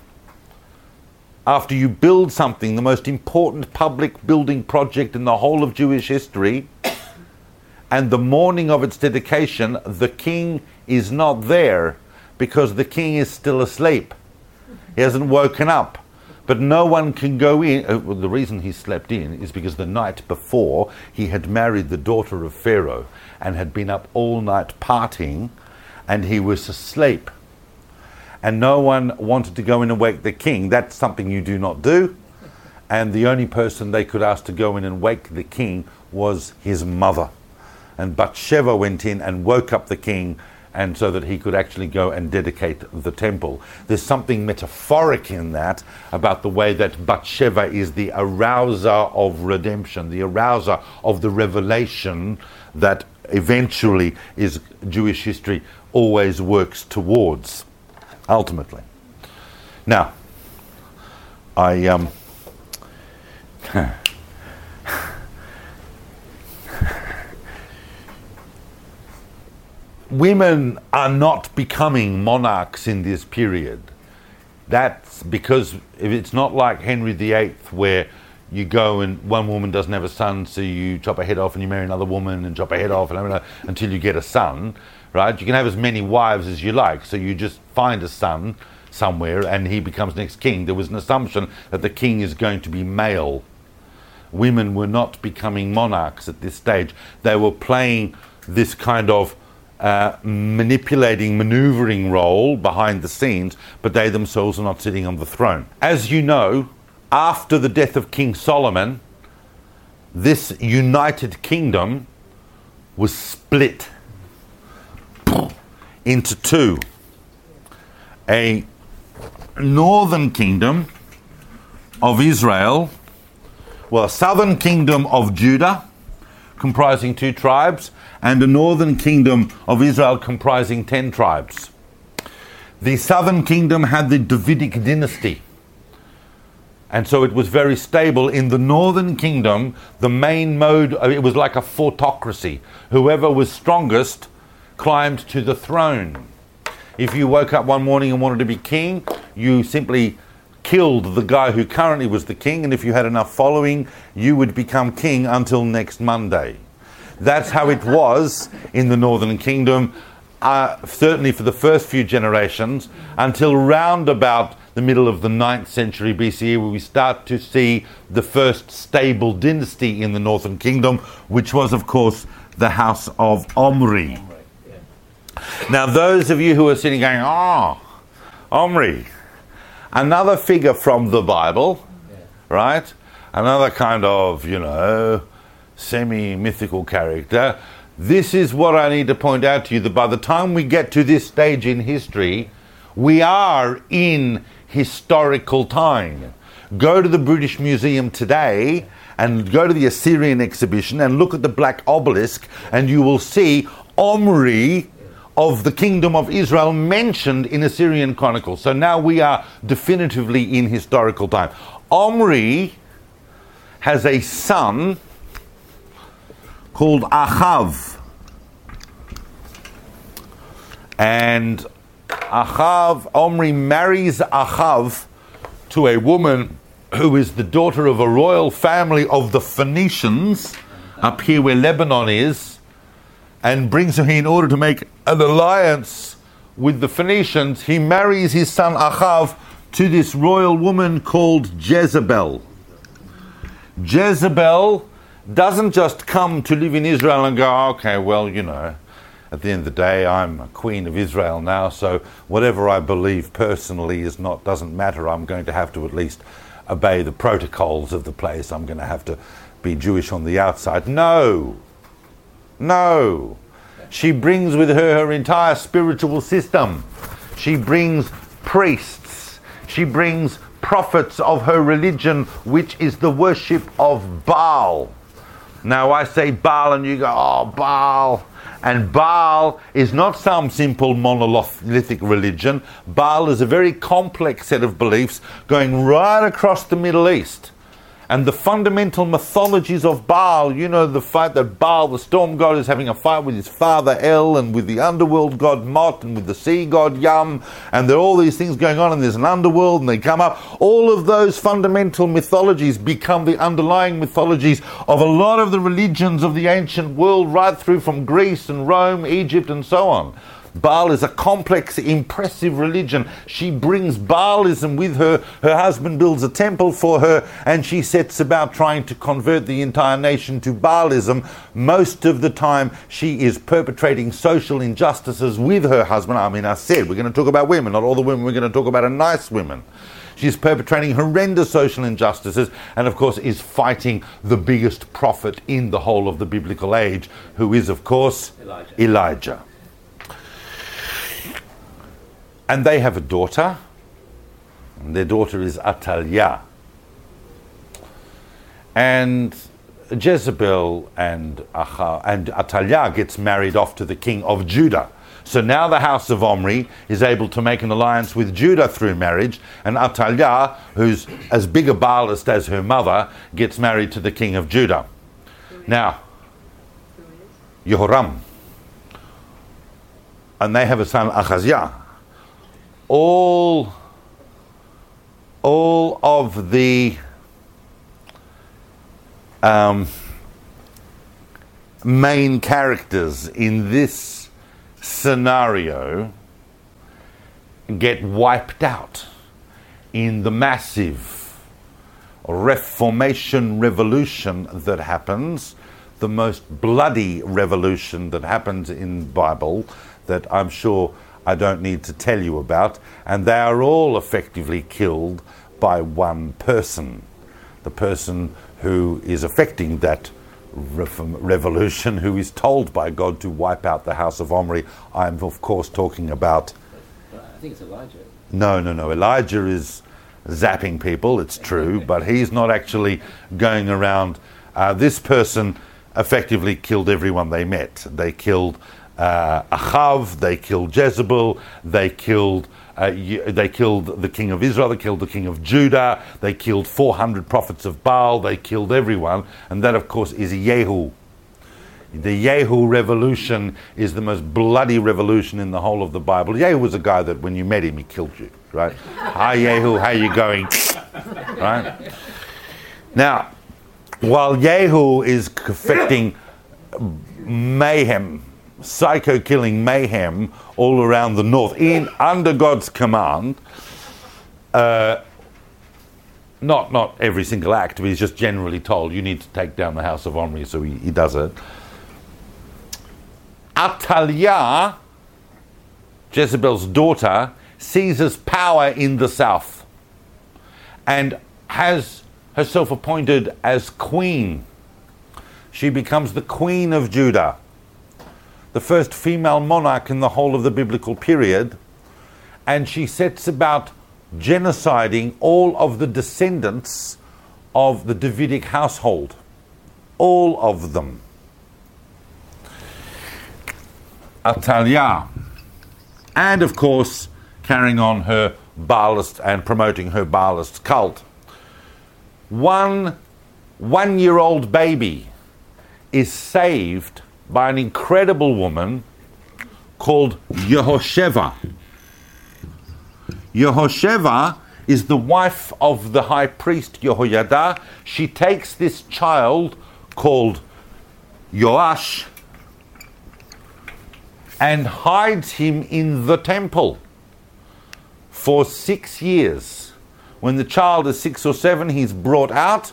C: After you build something, the most important public building project in the whole of Jewish history, and the morning of its dedication, the king is not there because the king is still asleep. He hasn't woken up. But no one can go in. Uh, well, the reason he slept in is because the night before he had married the daughter of Pharaoh and had been up all night partying, and he was asleep and no one wanted to go in and wake the king. That's something you do not do. And the only person they could ask to go in and wake the king was his mother. And Bathsheba went in and woke up the king, and so that he could actually go and dedicate the temple. There's something metaphoric in that about the way that Bathsheba is the arouser of redemption, the arouser of the revelation that eventually is Jewish history always works towards ultimately. Now, I um, women are not becoming monarchs in this period. That's because it's not like Henry VIII, where you go and one woman doesn't have a son, so you chop her head off and you marry another woman and chop her head off and until you get a son right? You can have as many wives as you like. So you just find a son somewhere and he becomes next king. There was an assumption that the king is going to be male. Women were not becoming monarchs at this stage. They were playing this kind of uh, manipulating, maneuvering role behind the scenes, but they themselves are not sitting on the throne. As you know, after the death of King Solomon, this united kingdom was split into two a northern kingdom of Israel, well, a southern kingdom of Judah, comprising two tribes, and a northern kingdom of Israel comprising ten tribes. The southern kingdom had the Davidic dynasty. And so it was very stable. In the northern kingdom, the main mode, uh, it was like a fortocracy. Whoever was strongest climbed to the throne. If you woke up one morning and wanted to be king, you simply killed the guy who currently was the king, and if you had enough following, you would become king until next Monday. That's how it was in the Northern Kingdom, uh, certainly for the first few generations, until round about the middle of the 9th century BCE, where we start to see the first stable dynasty in the Northern Kingdom, which was, of course, the House of Omri. Now, those of you who are sitting going, oh, Omri, another figure from the Bible, right? Another kind of, you know, semi mythical character. This is what I need to point out to you that by the time we get to this stage in history, we are in historical time. Go to the British Museum today and go to the Assyrian exhibition and look at the black obelisk, and you will see Omri of the kingdom of Israel mentioned in Assyrian Chronicles. So now we are definitively in historical time. Omri has a son called Achav. And Achav, Omri marries Achav to a woman who is the daughter of a royal family of the Phoenicians, up here where Lebanon is, and brings her in order to make an alliance with the Phoenicians. He marries his son Achav to this royal woman called Jezebel. Jezebel doesn't just come to live in Israel and go, okay, well, you know, at the end of the day, I'm a queen of Israel now, so whatever I believe personally is not doesn't matter. I'm going to have to at least obey the protocols of the place. I'm going to have to be Jewish on the outside. No, no. She brings with her her entire spiritual system. She brings priests. She brings prophets of her religion, which is the worship of Baal. Now I say Baal, and you go, oh, Baal. And Baal is not some simple monolithic religion. Baal is a very complex set of beliefs going right across the Middle East. And the fundamental mythologies of Baal, you know, the fight that Baal, the storm god, is having a fight with his father El and with the underworld god Mot and with the sea god Yam, and there are all these things going on, and there's an underworld, and they come up. All of those fundamental mythologies become the underlying mythologies of a lot of the religions of the ancient world, right through from Greece and Rome, Egypt, and so on. Baal is a complex, impressive religion. She brings Baalism with her. Her husband builds a temple for her, and she sets about trying to convert the entire nation to Baalism. Most of the time, she is perpetrating social injustices with her husband. I mean, I said we're going to talk about women. Not all the women we're going to talk about are nice women. She's perpetrating horrendous social injustices and, of course, is fighting the biggest prophet in the whole of the biblical age, who is, of course,
D: Elijah.
C: Elijah. And they have a daughter. And their daughter is Atalia. And Jezebel and, Acha, and Atalia gets married off to the king of Judah. So now the house of Omri is able to make an alliance with Judah through marriage, and Atalia, who's as big a Baalist as her mother, gets married to the king of Judah. Now, Jehoram. And they have a son, Achaziah. All, all of the um, main characters in this scenario get wiped out in the massive reformation revolution that happens the most bloody revolution that happens in bible that i'm sure i don't need to tell you about and they are all effectively killed by one person the person who is affecting that revolution, who is told by God to wipe out the house of Omri. I'm, of course, talking about.
D: I think it's Elijah.
C: No, no, no. Elijah is zapping people, it's true, but he's not actually going around. Uh, this person effectively killed everyone they met. They killed uh, Achav, they killed Jezebel, they killed. Uh, they killed the king of Israel, they killed the king of Judah, they killed 400 prophets of Baal, they killed everyone, and that, of course, is Yehu. The Yehu revolution is the most bloody revolution in the whole of the Bible. Yehu was a guy that when you met him, he killed you, right? Hi, Yehu, how you going? right? Now, while Yehu is affecting mayhem, psycho killing mayhem all around the north, in under God's command, uh, not not every single act, but he's just generally told you need to take down the house of Omri, so he, he does it. Atalia, Jezebel's daughter, seizes power in the south and has herself appointed as queen. She becomes the queen of Judah, the first female monarch in the whole of the biblical period, and she sets about genociding all of the descendants of the Davidic household. All of them. Atalia and of course, carrying on her Baalist and promoting her Baalist cult. One one year old baby is saved by an incredible woman called Yehosheva. Yehosheva is the wife of the high priest Jehoiada. She takes this child called Joash and hides him in the temple for six years. When the child is six or seven, he's brought out,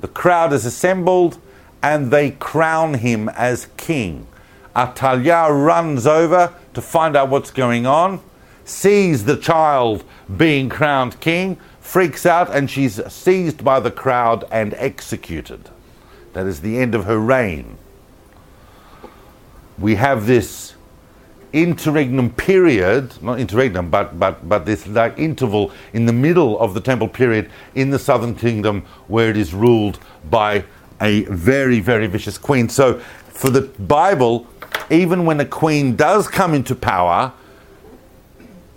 C: the crowd is assembled, and they crown him as king. Atalia runs over to find out what's going on, sees the child being crowned king, freaks out, and she's seized by the crowd and executed. That is the end of her reign. We have this interregnum period, not interregnum, but, but, but this like interval in the middle of the temple period in the southern kingdom where it is ruled by a very, very vicious queen. So for the Bible, even when a queen does come into power,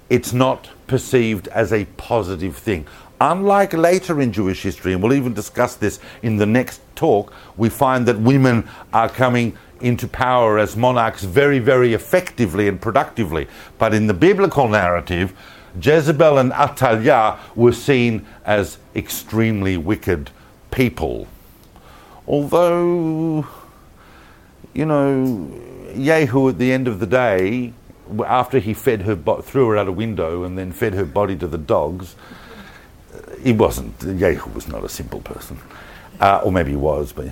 C: it's not perceived as a positive thing. Unlike later in Jewish history, and we'll even discuss this in the next talk, we find that women are coming into power as monarchs very, very effectively and productively. But in the biblical narrative, Jezebel and Atalia were seen as extremely wicked people. Although, you know, Yehu at the end of the day, after he fed her, bo- threw her out a window and then fed her body to the dogs, he wasn't, Yehu was not a simple person. Uh, or maybe he was, but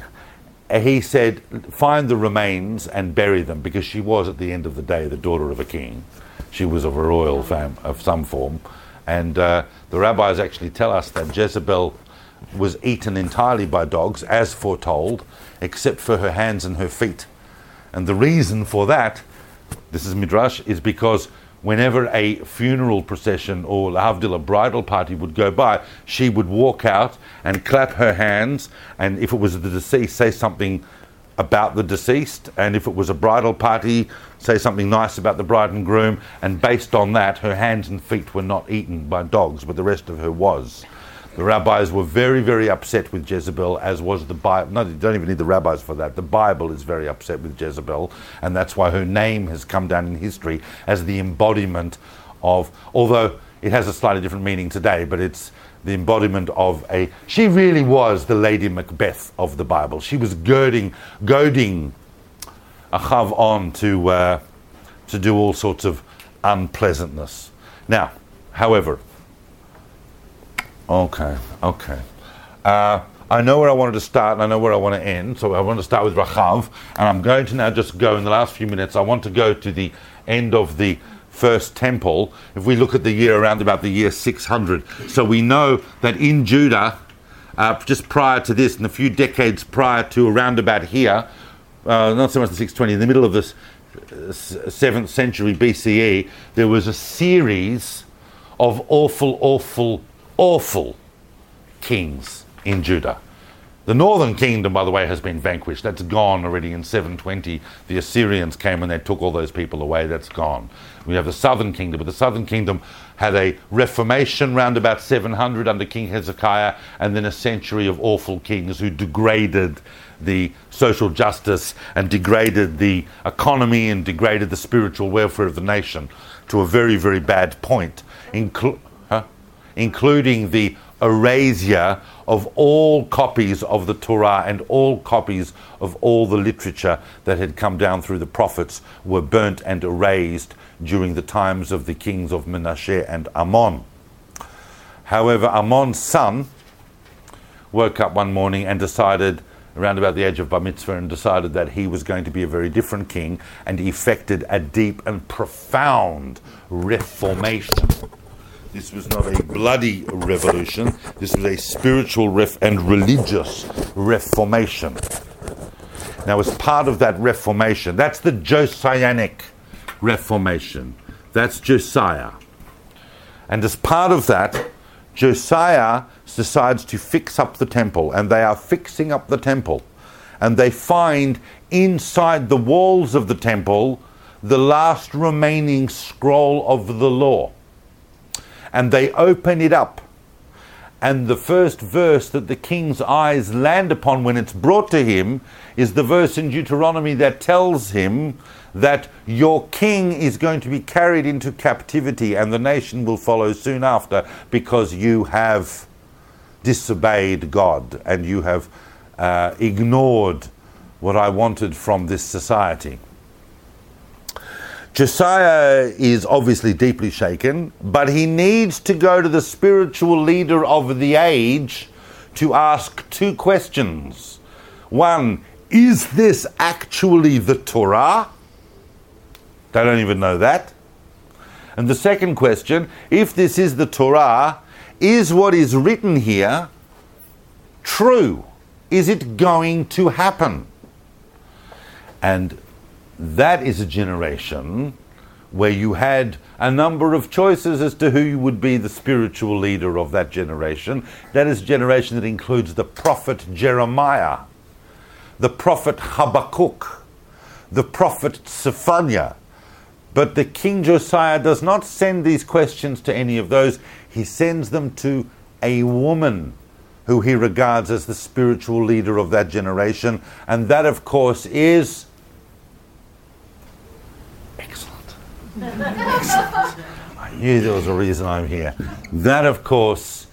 C: he said, find the remains and bury them because she was at the end of the day the daughter of a king. She was of a royal fam of some form. And uh, the rabbis actually tell us that Jezebel was eaten entirely by dogs, as foretold, except for her hands and her feet. And the reason for that, this is Midrash, is because whenever a funeral procession or Havdil, a bridal party would go by, she would walk out and clap her hands, and if it was the deceased, say something about the deceased, and if it was a bridal party, say something nice about the bride and groom, and based on that, her hands and feet were not eaten by dogs, but the rest of her was. The rabbis were very, very upset with Jezebel, as was the Bible. No, you don't even need the rabbis for that. The Bible is very upset with Jezebel, and that's why her name has come down in history as the embodiment of, although it has a slightly different meaning today, but it's the embodiment of a. She really was the Lady Macbeth of the Bible. She was girding, goading Achav on to, uh, to do all sorts of unpleasantness. Now, however, Okay, okay. Uh, I know where I wanted to start and I know where I want to end. So I want to start with Rachav, and I'm going to now just go in the last few minutes. I want to go to the end of the first temple. If we look at the year around about the year 600, so we know that in Judah, uh, just prior to this, and a few decades prior to around about here, uh, not so much the 620, in the middle of this uh, seventh century BCE, there was a series of awful, awful awful kings in Judah. The northern kingdom, by the way, has been vanquished. That's gone already in 720. The Assyrians came and they took all those people away. That's gone. We have the southern kingdom, but the southern kingdom had a reformation round about 700 under King Hezekiah, and then a century of awful kings who degraded the social justice and degraded the economy and degraded the spiritual welfare of the nation to a very, very bad point. Inclu- including the erasure of all copies of the Torah and all copies of all the literature that had come down through the prophets were burnt and erased during the times of the kings of Menashe and Amon. However, Amon's son woke up one morning and decided, around about the age of Bar Mitzvah, and decided that he was going to be a very different king and effected a deep and profound reformation. This was not a bloody revolution. This was a spiritual ref- and religious reformation. Now, as part of that reformation, that's the Josianic reformation. That's Josiah. And as part of that, Josiah decides to fix up the temple, and they are fixing up the temple. And they find inside the walls of the temple the last remaining scroll of the law. And they open it up. And the first verse that the king's eyes land upon when it's brought to him is the verse in Deuteronomy that tells him that your king is going to be carried into captivity and the nation will follow soon after because you have disobeyed God and you have uh, ignored what I wanted from this society. Josiah is obviously deeply shaken, but he needs to go to the spiritual leader of the age to ask two questions. One, is this actually the Torah? They don't even know that. And the second question, if this is the Torah, is what is written here true? Is it going to happen? And that is a generation where you had a number of choices as to who would be the spiritual leader of that generation. That is a generation that includes the prophet Jeremiah, the prophet Habakkuk, the prophet Zephaniah. But the king Josiah does not send these questions to any of those. He sends them to a woman who he regards as the spiritual leader of that generation. And that, of course, is I knew there was a reason I'm here. That, of course,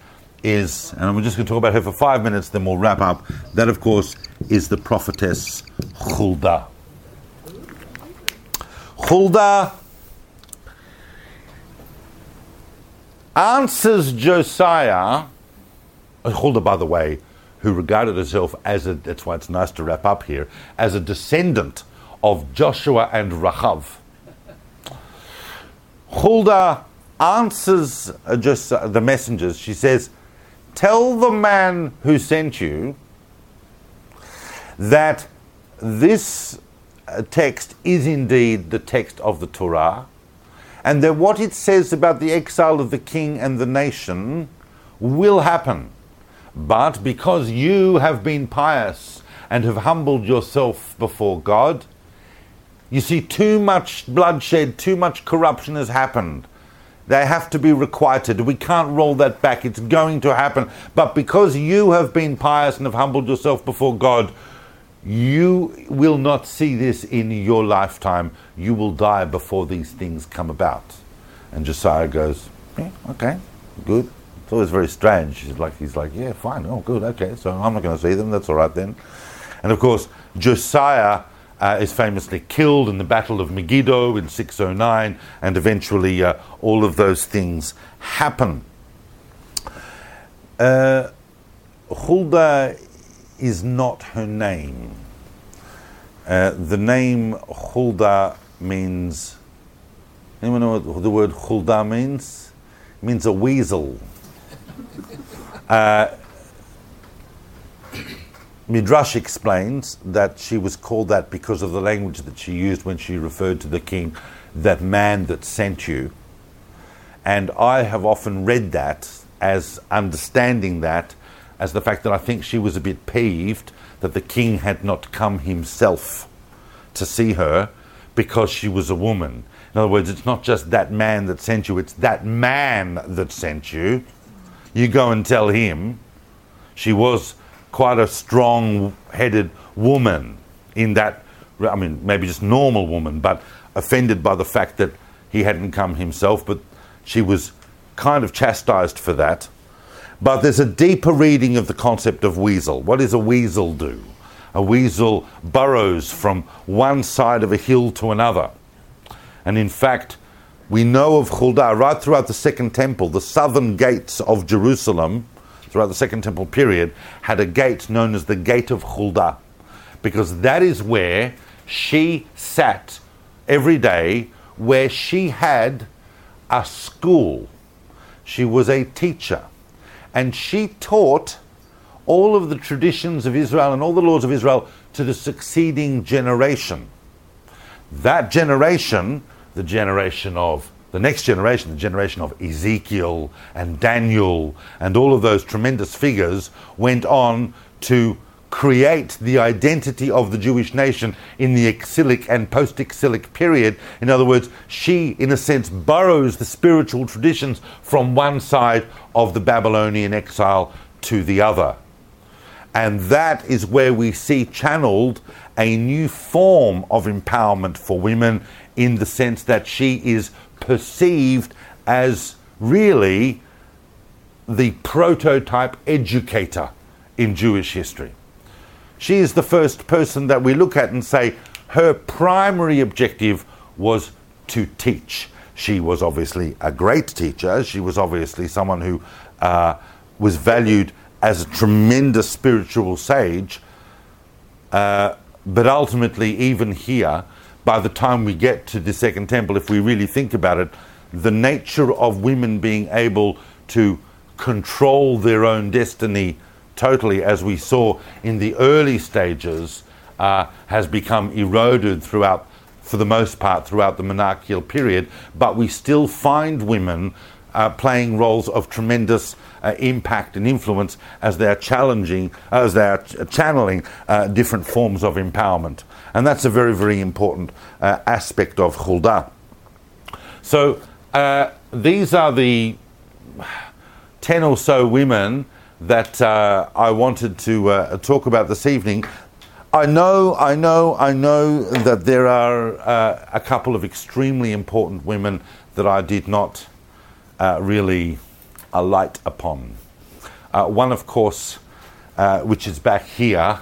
C: is, and we're just going to talk about her for five minutes, then we'll wrap up. That, of course, is the prophetess Huldah. Huldah answers Josiah, uh, Huldah, by the way, who regarded herself as a, that's why it's nice to wrap up here, as a descendant of Joshua and Rachav Huldah answers uh, just uh, the messengers. She says, Tell the man who sent you that this uh, text is indeed the text of the Torah, and that what it says about the exile of the king and the nation will happen. But because you have been pious and have humbled yourself before God, you see, too much bloodshed, too much corruption has happened. They have to be requited. We can't roll that back. It's going to happen. But because you have been pious and have humbled yourself before God, you will not see this in your lifetime. You will die before these things come about. And Josiah goes, yeah, okay, good. It's always very strange. He's like, he's like, yeah, fine, oh, good, okay. So I'm not going to see them. That's all right then. And of course, Josiah uh, is famously killed in the Battle of Megiddo in 609, and eventually uh, all of those things happen. Uh, Huldah is not her name. Uh, the name Huldah means. Anyone know what the word Huldah means? It means a weasel. Uh, Midrash explains that she was called that because of the language that she used when she referred to the king, that man that sent you. And I have often read that as understanding that as the fact that I think she was a bit peeved that the king had not come himself to see her because she was a woman. In other words, it's not just that man that sent you, it's that man that sent you. You go and tell him. She was quite a strong headed woman in that, I mean, maybe just normal woman, but offended by the fact that he hadn't come himself, but she was kind of chastised for that. But there's a deeper reading of the concept of weasel. What does a weasel do? A weasel burrows from one side of a hill to another. And in fact, we know of Huldah right throughout the Second Temple, the southern gates of Jerusalem throughout the Second Temple period, had a gate known as the Gate of Huldah, because that is where she sat every day, where she had a school. She was a teacher, and she taught all of the traditions of Israel and all the laws of Israel to the succeeding generation. That generation, the generation of the next generation, the generation of Ezekiel and Daniel and all of those tremendous figures, went on to create the identity of the Jewish nation in the exilic and post exilic period. In other words, she, in a sense, borrows the spiritual traditions from one side of the Babylonian exile to the other. And that is where we see channeled a new form of empowerment for women in the sense that she is perceived as really the prototype educator in Jewish history. She is the first person that we look at and say her primary objective was to teach. She was obviously a great teacher. She was obviously someone who uh, was valued as a tremendous spiritual sage. Uh, but ultimately, even here, by the time we get to the Second Temple, if we really think about it, the nature of women being able to control their own destiny totally, as we saw in the early stages, uh, has become eroded throughout, for the most part, throughout the monarchical period. But we still find women uh, playing roles of tremendous uh, impact and influence as they're challenging, as they're ch- channeling uh, different forms of empowerment. And that's a very, very important uh, aspect of Huldah. So uh, these are the 10 or so women that uh, I wanted to uh, talk about this evening. I know, I know, I know that there are uh, a couple of extremely important women that I did not uh, really alight upon. One, of course, which is back here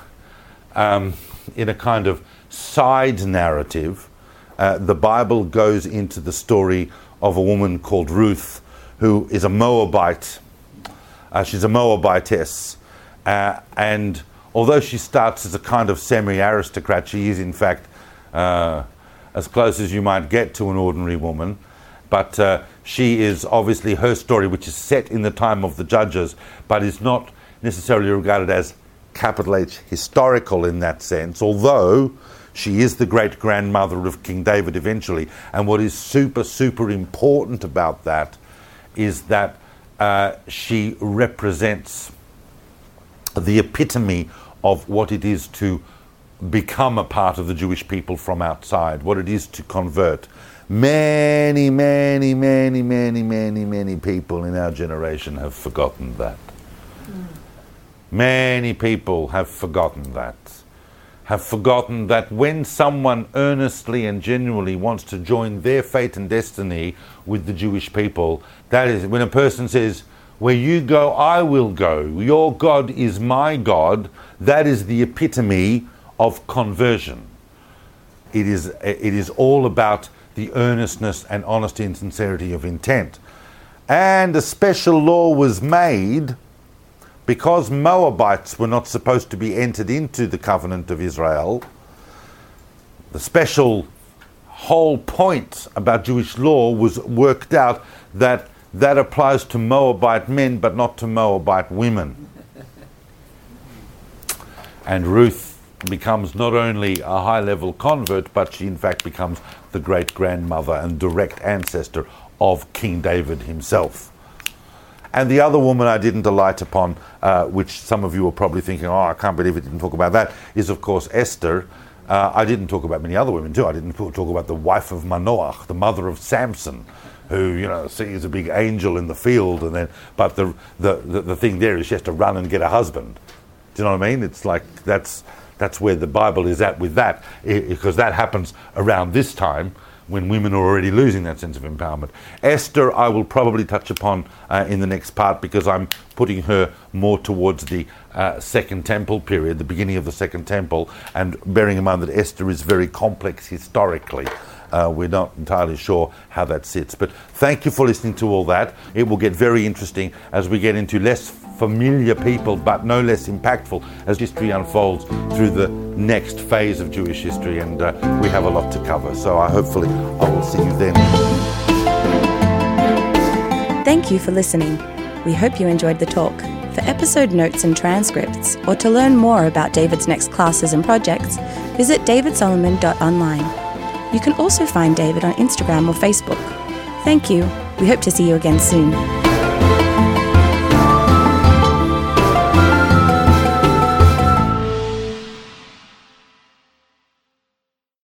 C: um, in a kind of side narrative. the Bible goes into the story of a woman called Ruth, who is a Moabite uh, she's a Moabitess. Uh, and although she starts as a kind of semi aristocrat, she is, in fact, uh, as close as you might get to an ordinary woman. But uh, she is obviously her story, which is set in the time of the judges, but is not necessarily regarded as capital H historical in that sense, although she is the great grandmother of King David eventually. And what is super, super important about that is that uh, she represents the epitome of what it is to become a part of the Jewish people from outside, what it is to convert. Many, many, many, many, many, many people in our generation have forgotten that. Mm. Many people have forgotten that have forgotten that when someone earnestly and genuinely wants to join their fate and destiny with the Jewish people, that is, when a person says, Where you go, I will go, your God is my God, that is the epitome of conversion. It is, it is all about the earnestness and honesty and sincerity of intent. And a special law was made because Moabites were not supposed to be entered into the covenant of Israel, the special whole point about Jewish law was worked out that that applies to Moabite men but not to Moabite women. and Ruth becomes not only a high level convert, but she in fact becomes the great grandmother and direct ancestor of King David himself. And the other woman I didn't alight upon, uh, which some of you are probably thinking, oh, I can't believe it didn't talk about that, is of course Esther. Uh, I didn't talk about many other women too. I didn't talk about the wife of Manoach, the mother of Samson, who you know sees a big angel in the field, and then but the the, the, the thing there is she has to run and get a husband. Do you know what I mean? It's like that's that's where the Bible is at with that, because that happens around this time when women are already losing that sense of empowerment. Esther, I will probably touch upon uh, in the next part because I'm putting her more towards the uh, Second Temple period, the beginning of the Second Temple, and bearing in mind that Esther is very complex historically. Uh, we're not entirely sure how that sits. But thank you for listening to all that. It will get very interesting as we get into less familiar people, but no less impactful as history unfolds through the next phase of Jewish history. And uh, we have a lot to cover. So I hopefully I will see you then.
A: Thank you for listening. We hope you enjoyed the talk. For episode notes and transcripts, or to learn more about David's next classes and projects, visit davidsolomon.online. You can also find David on Instagram or Facebook. Thank you. We hope to see you again soon.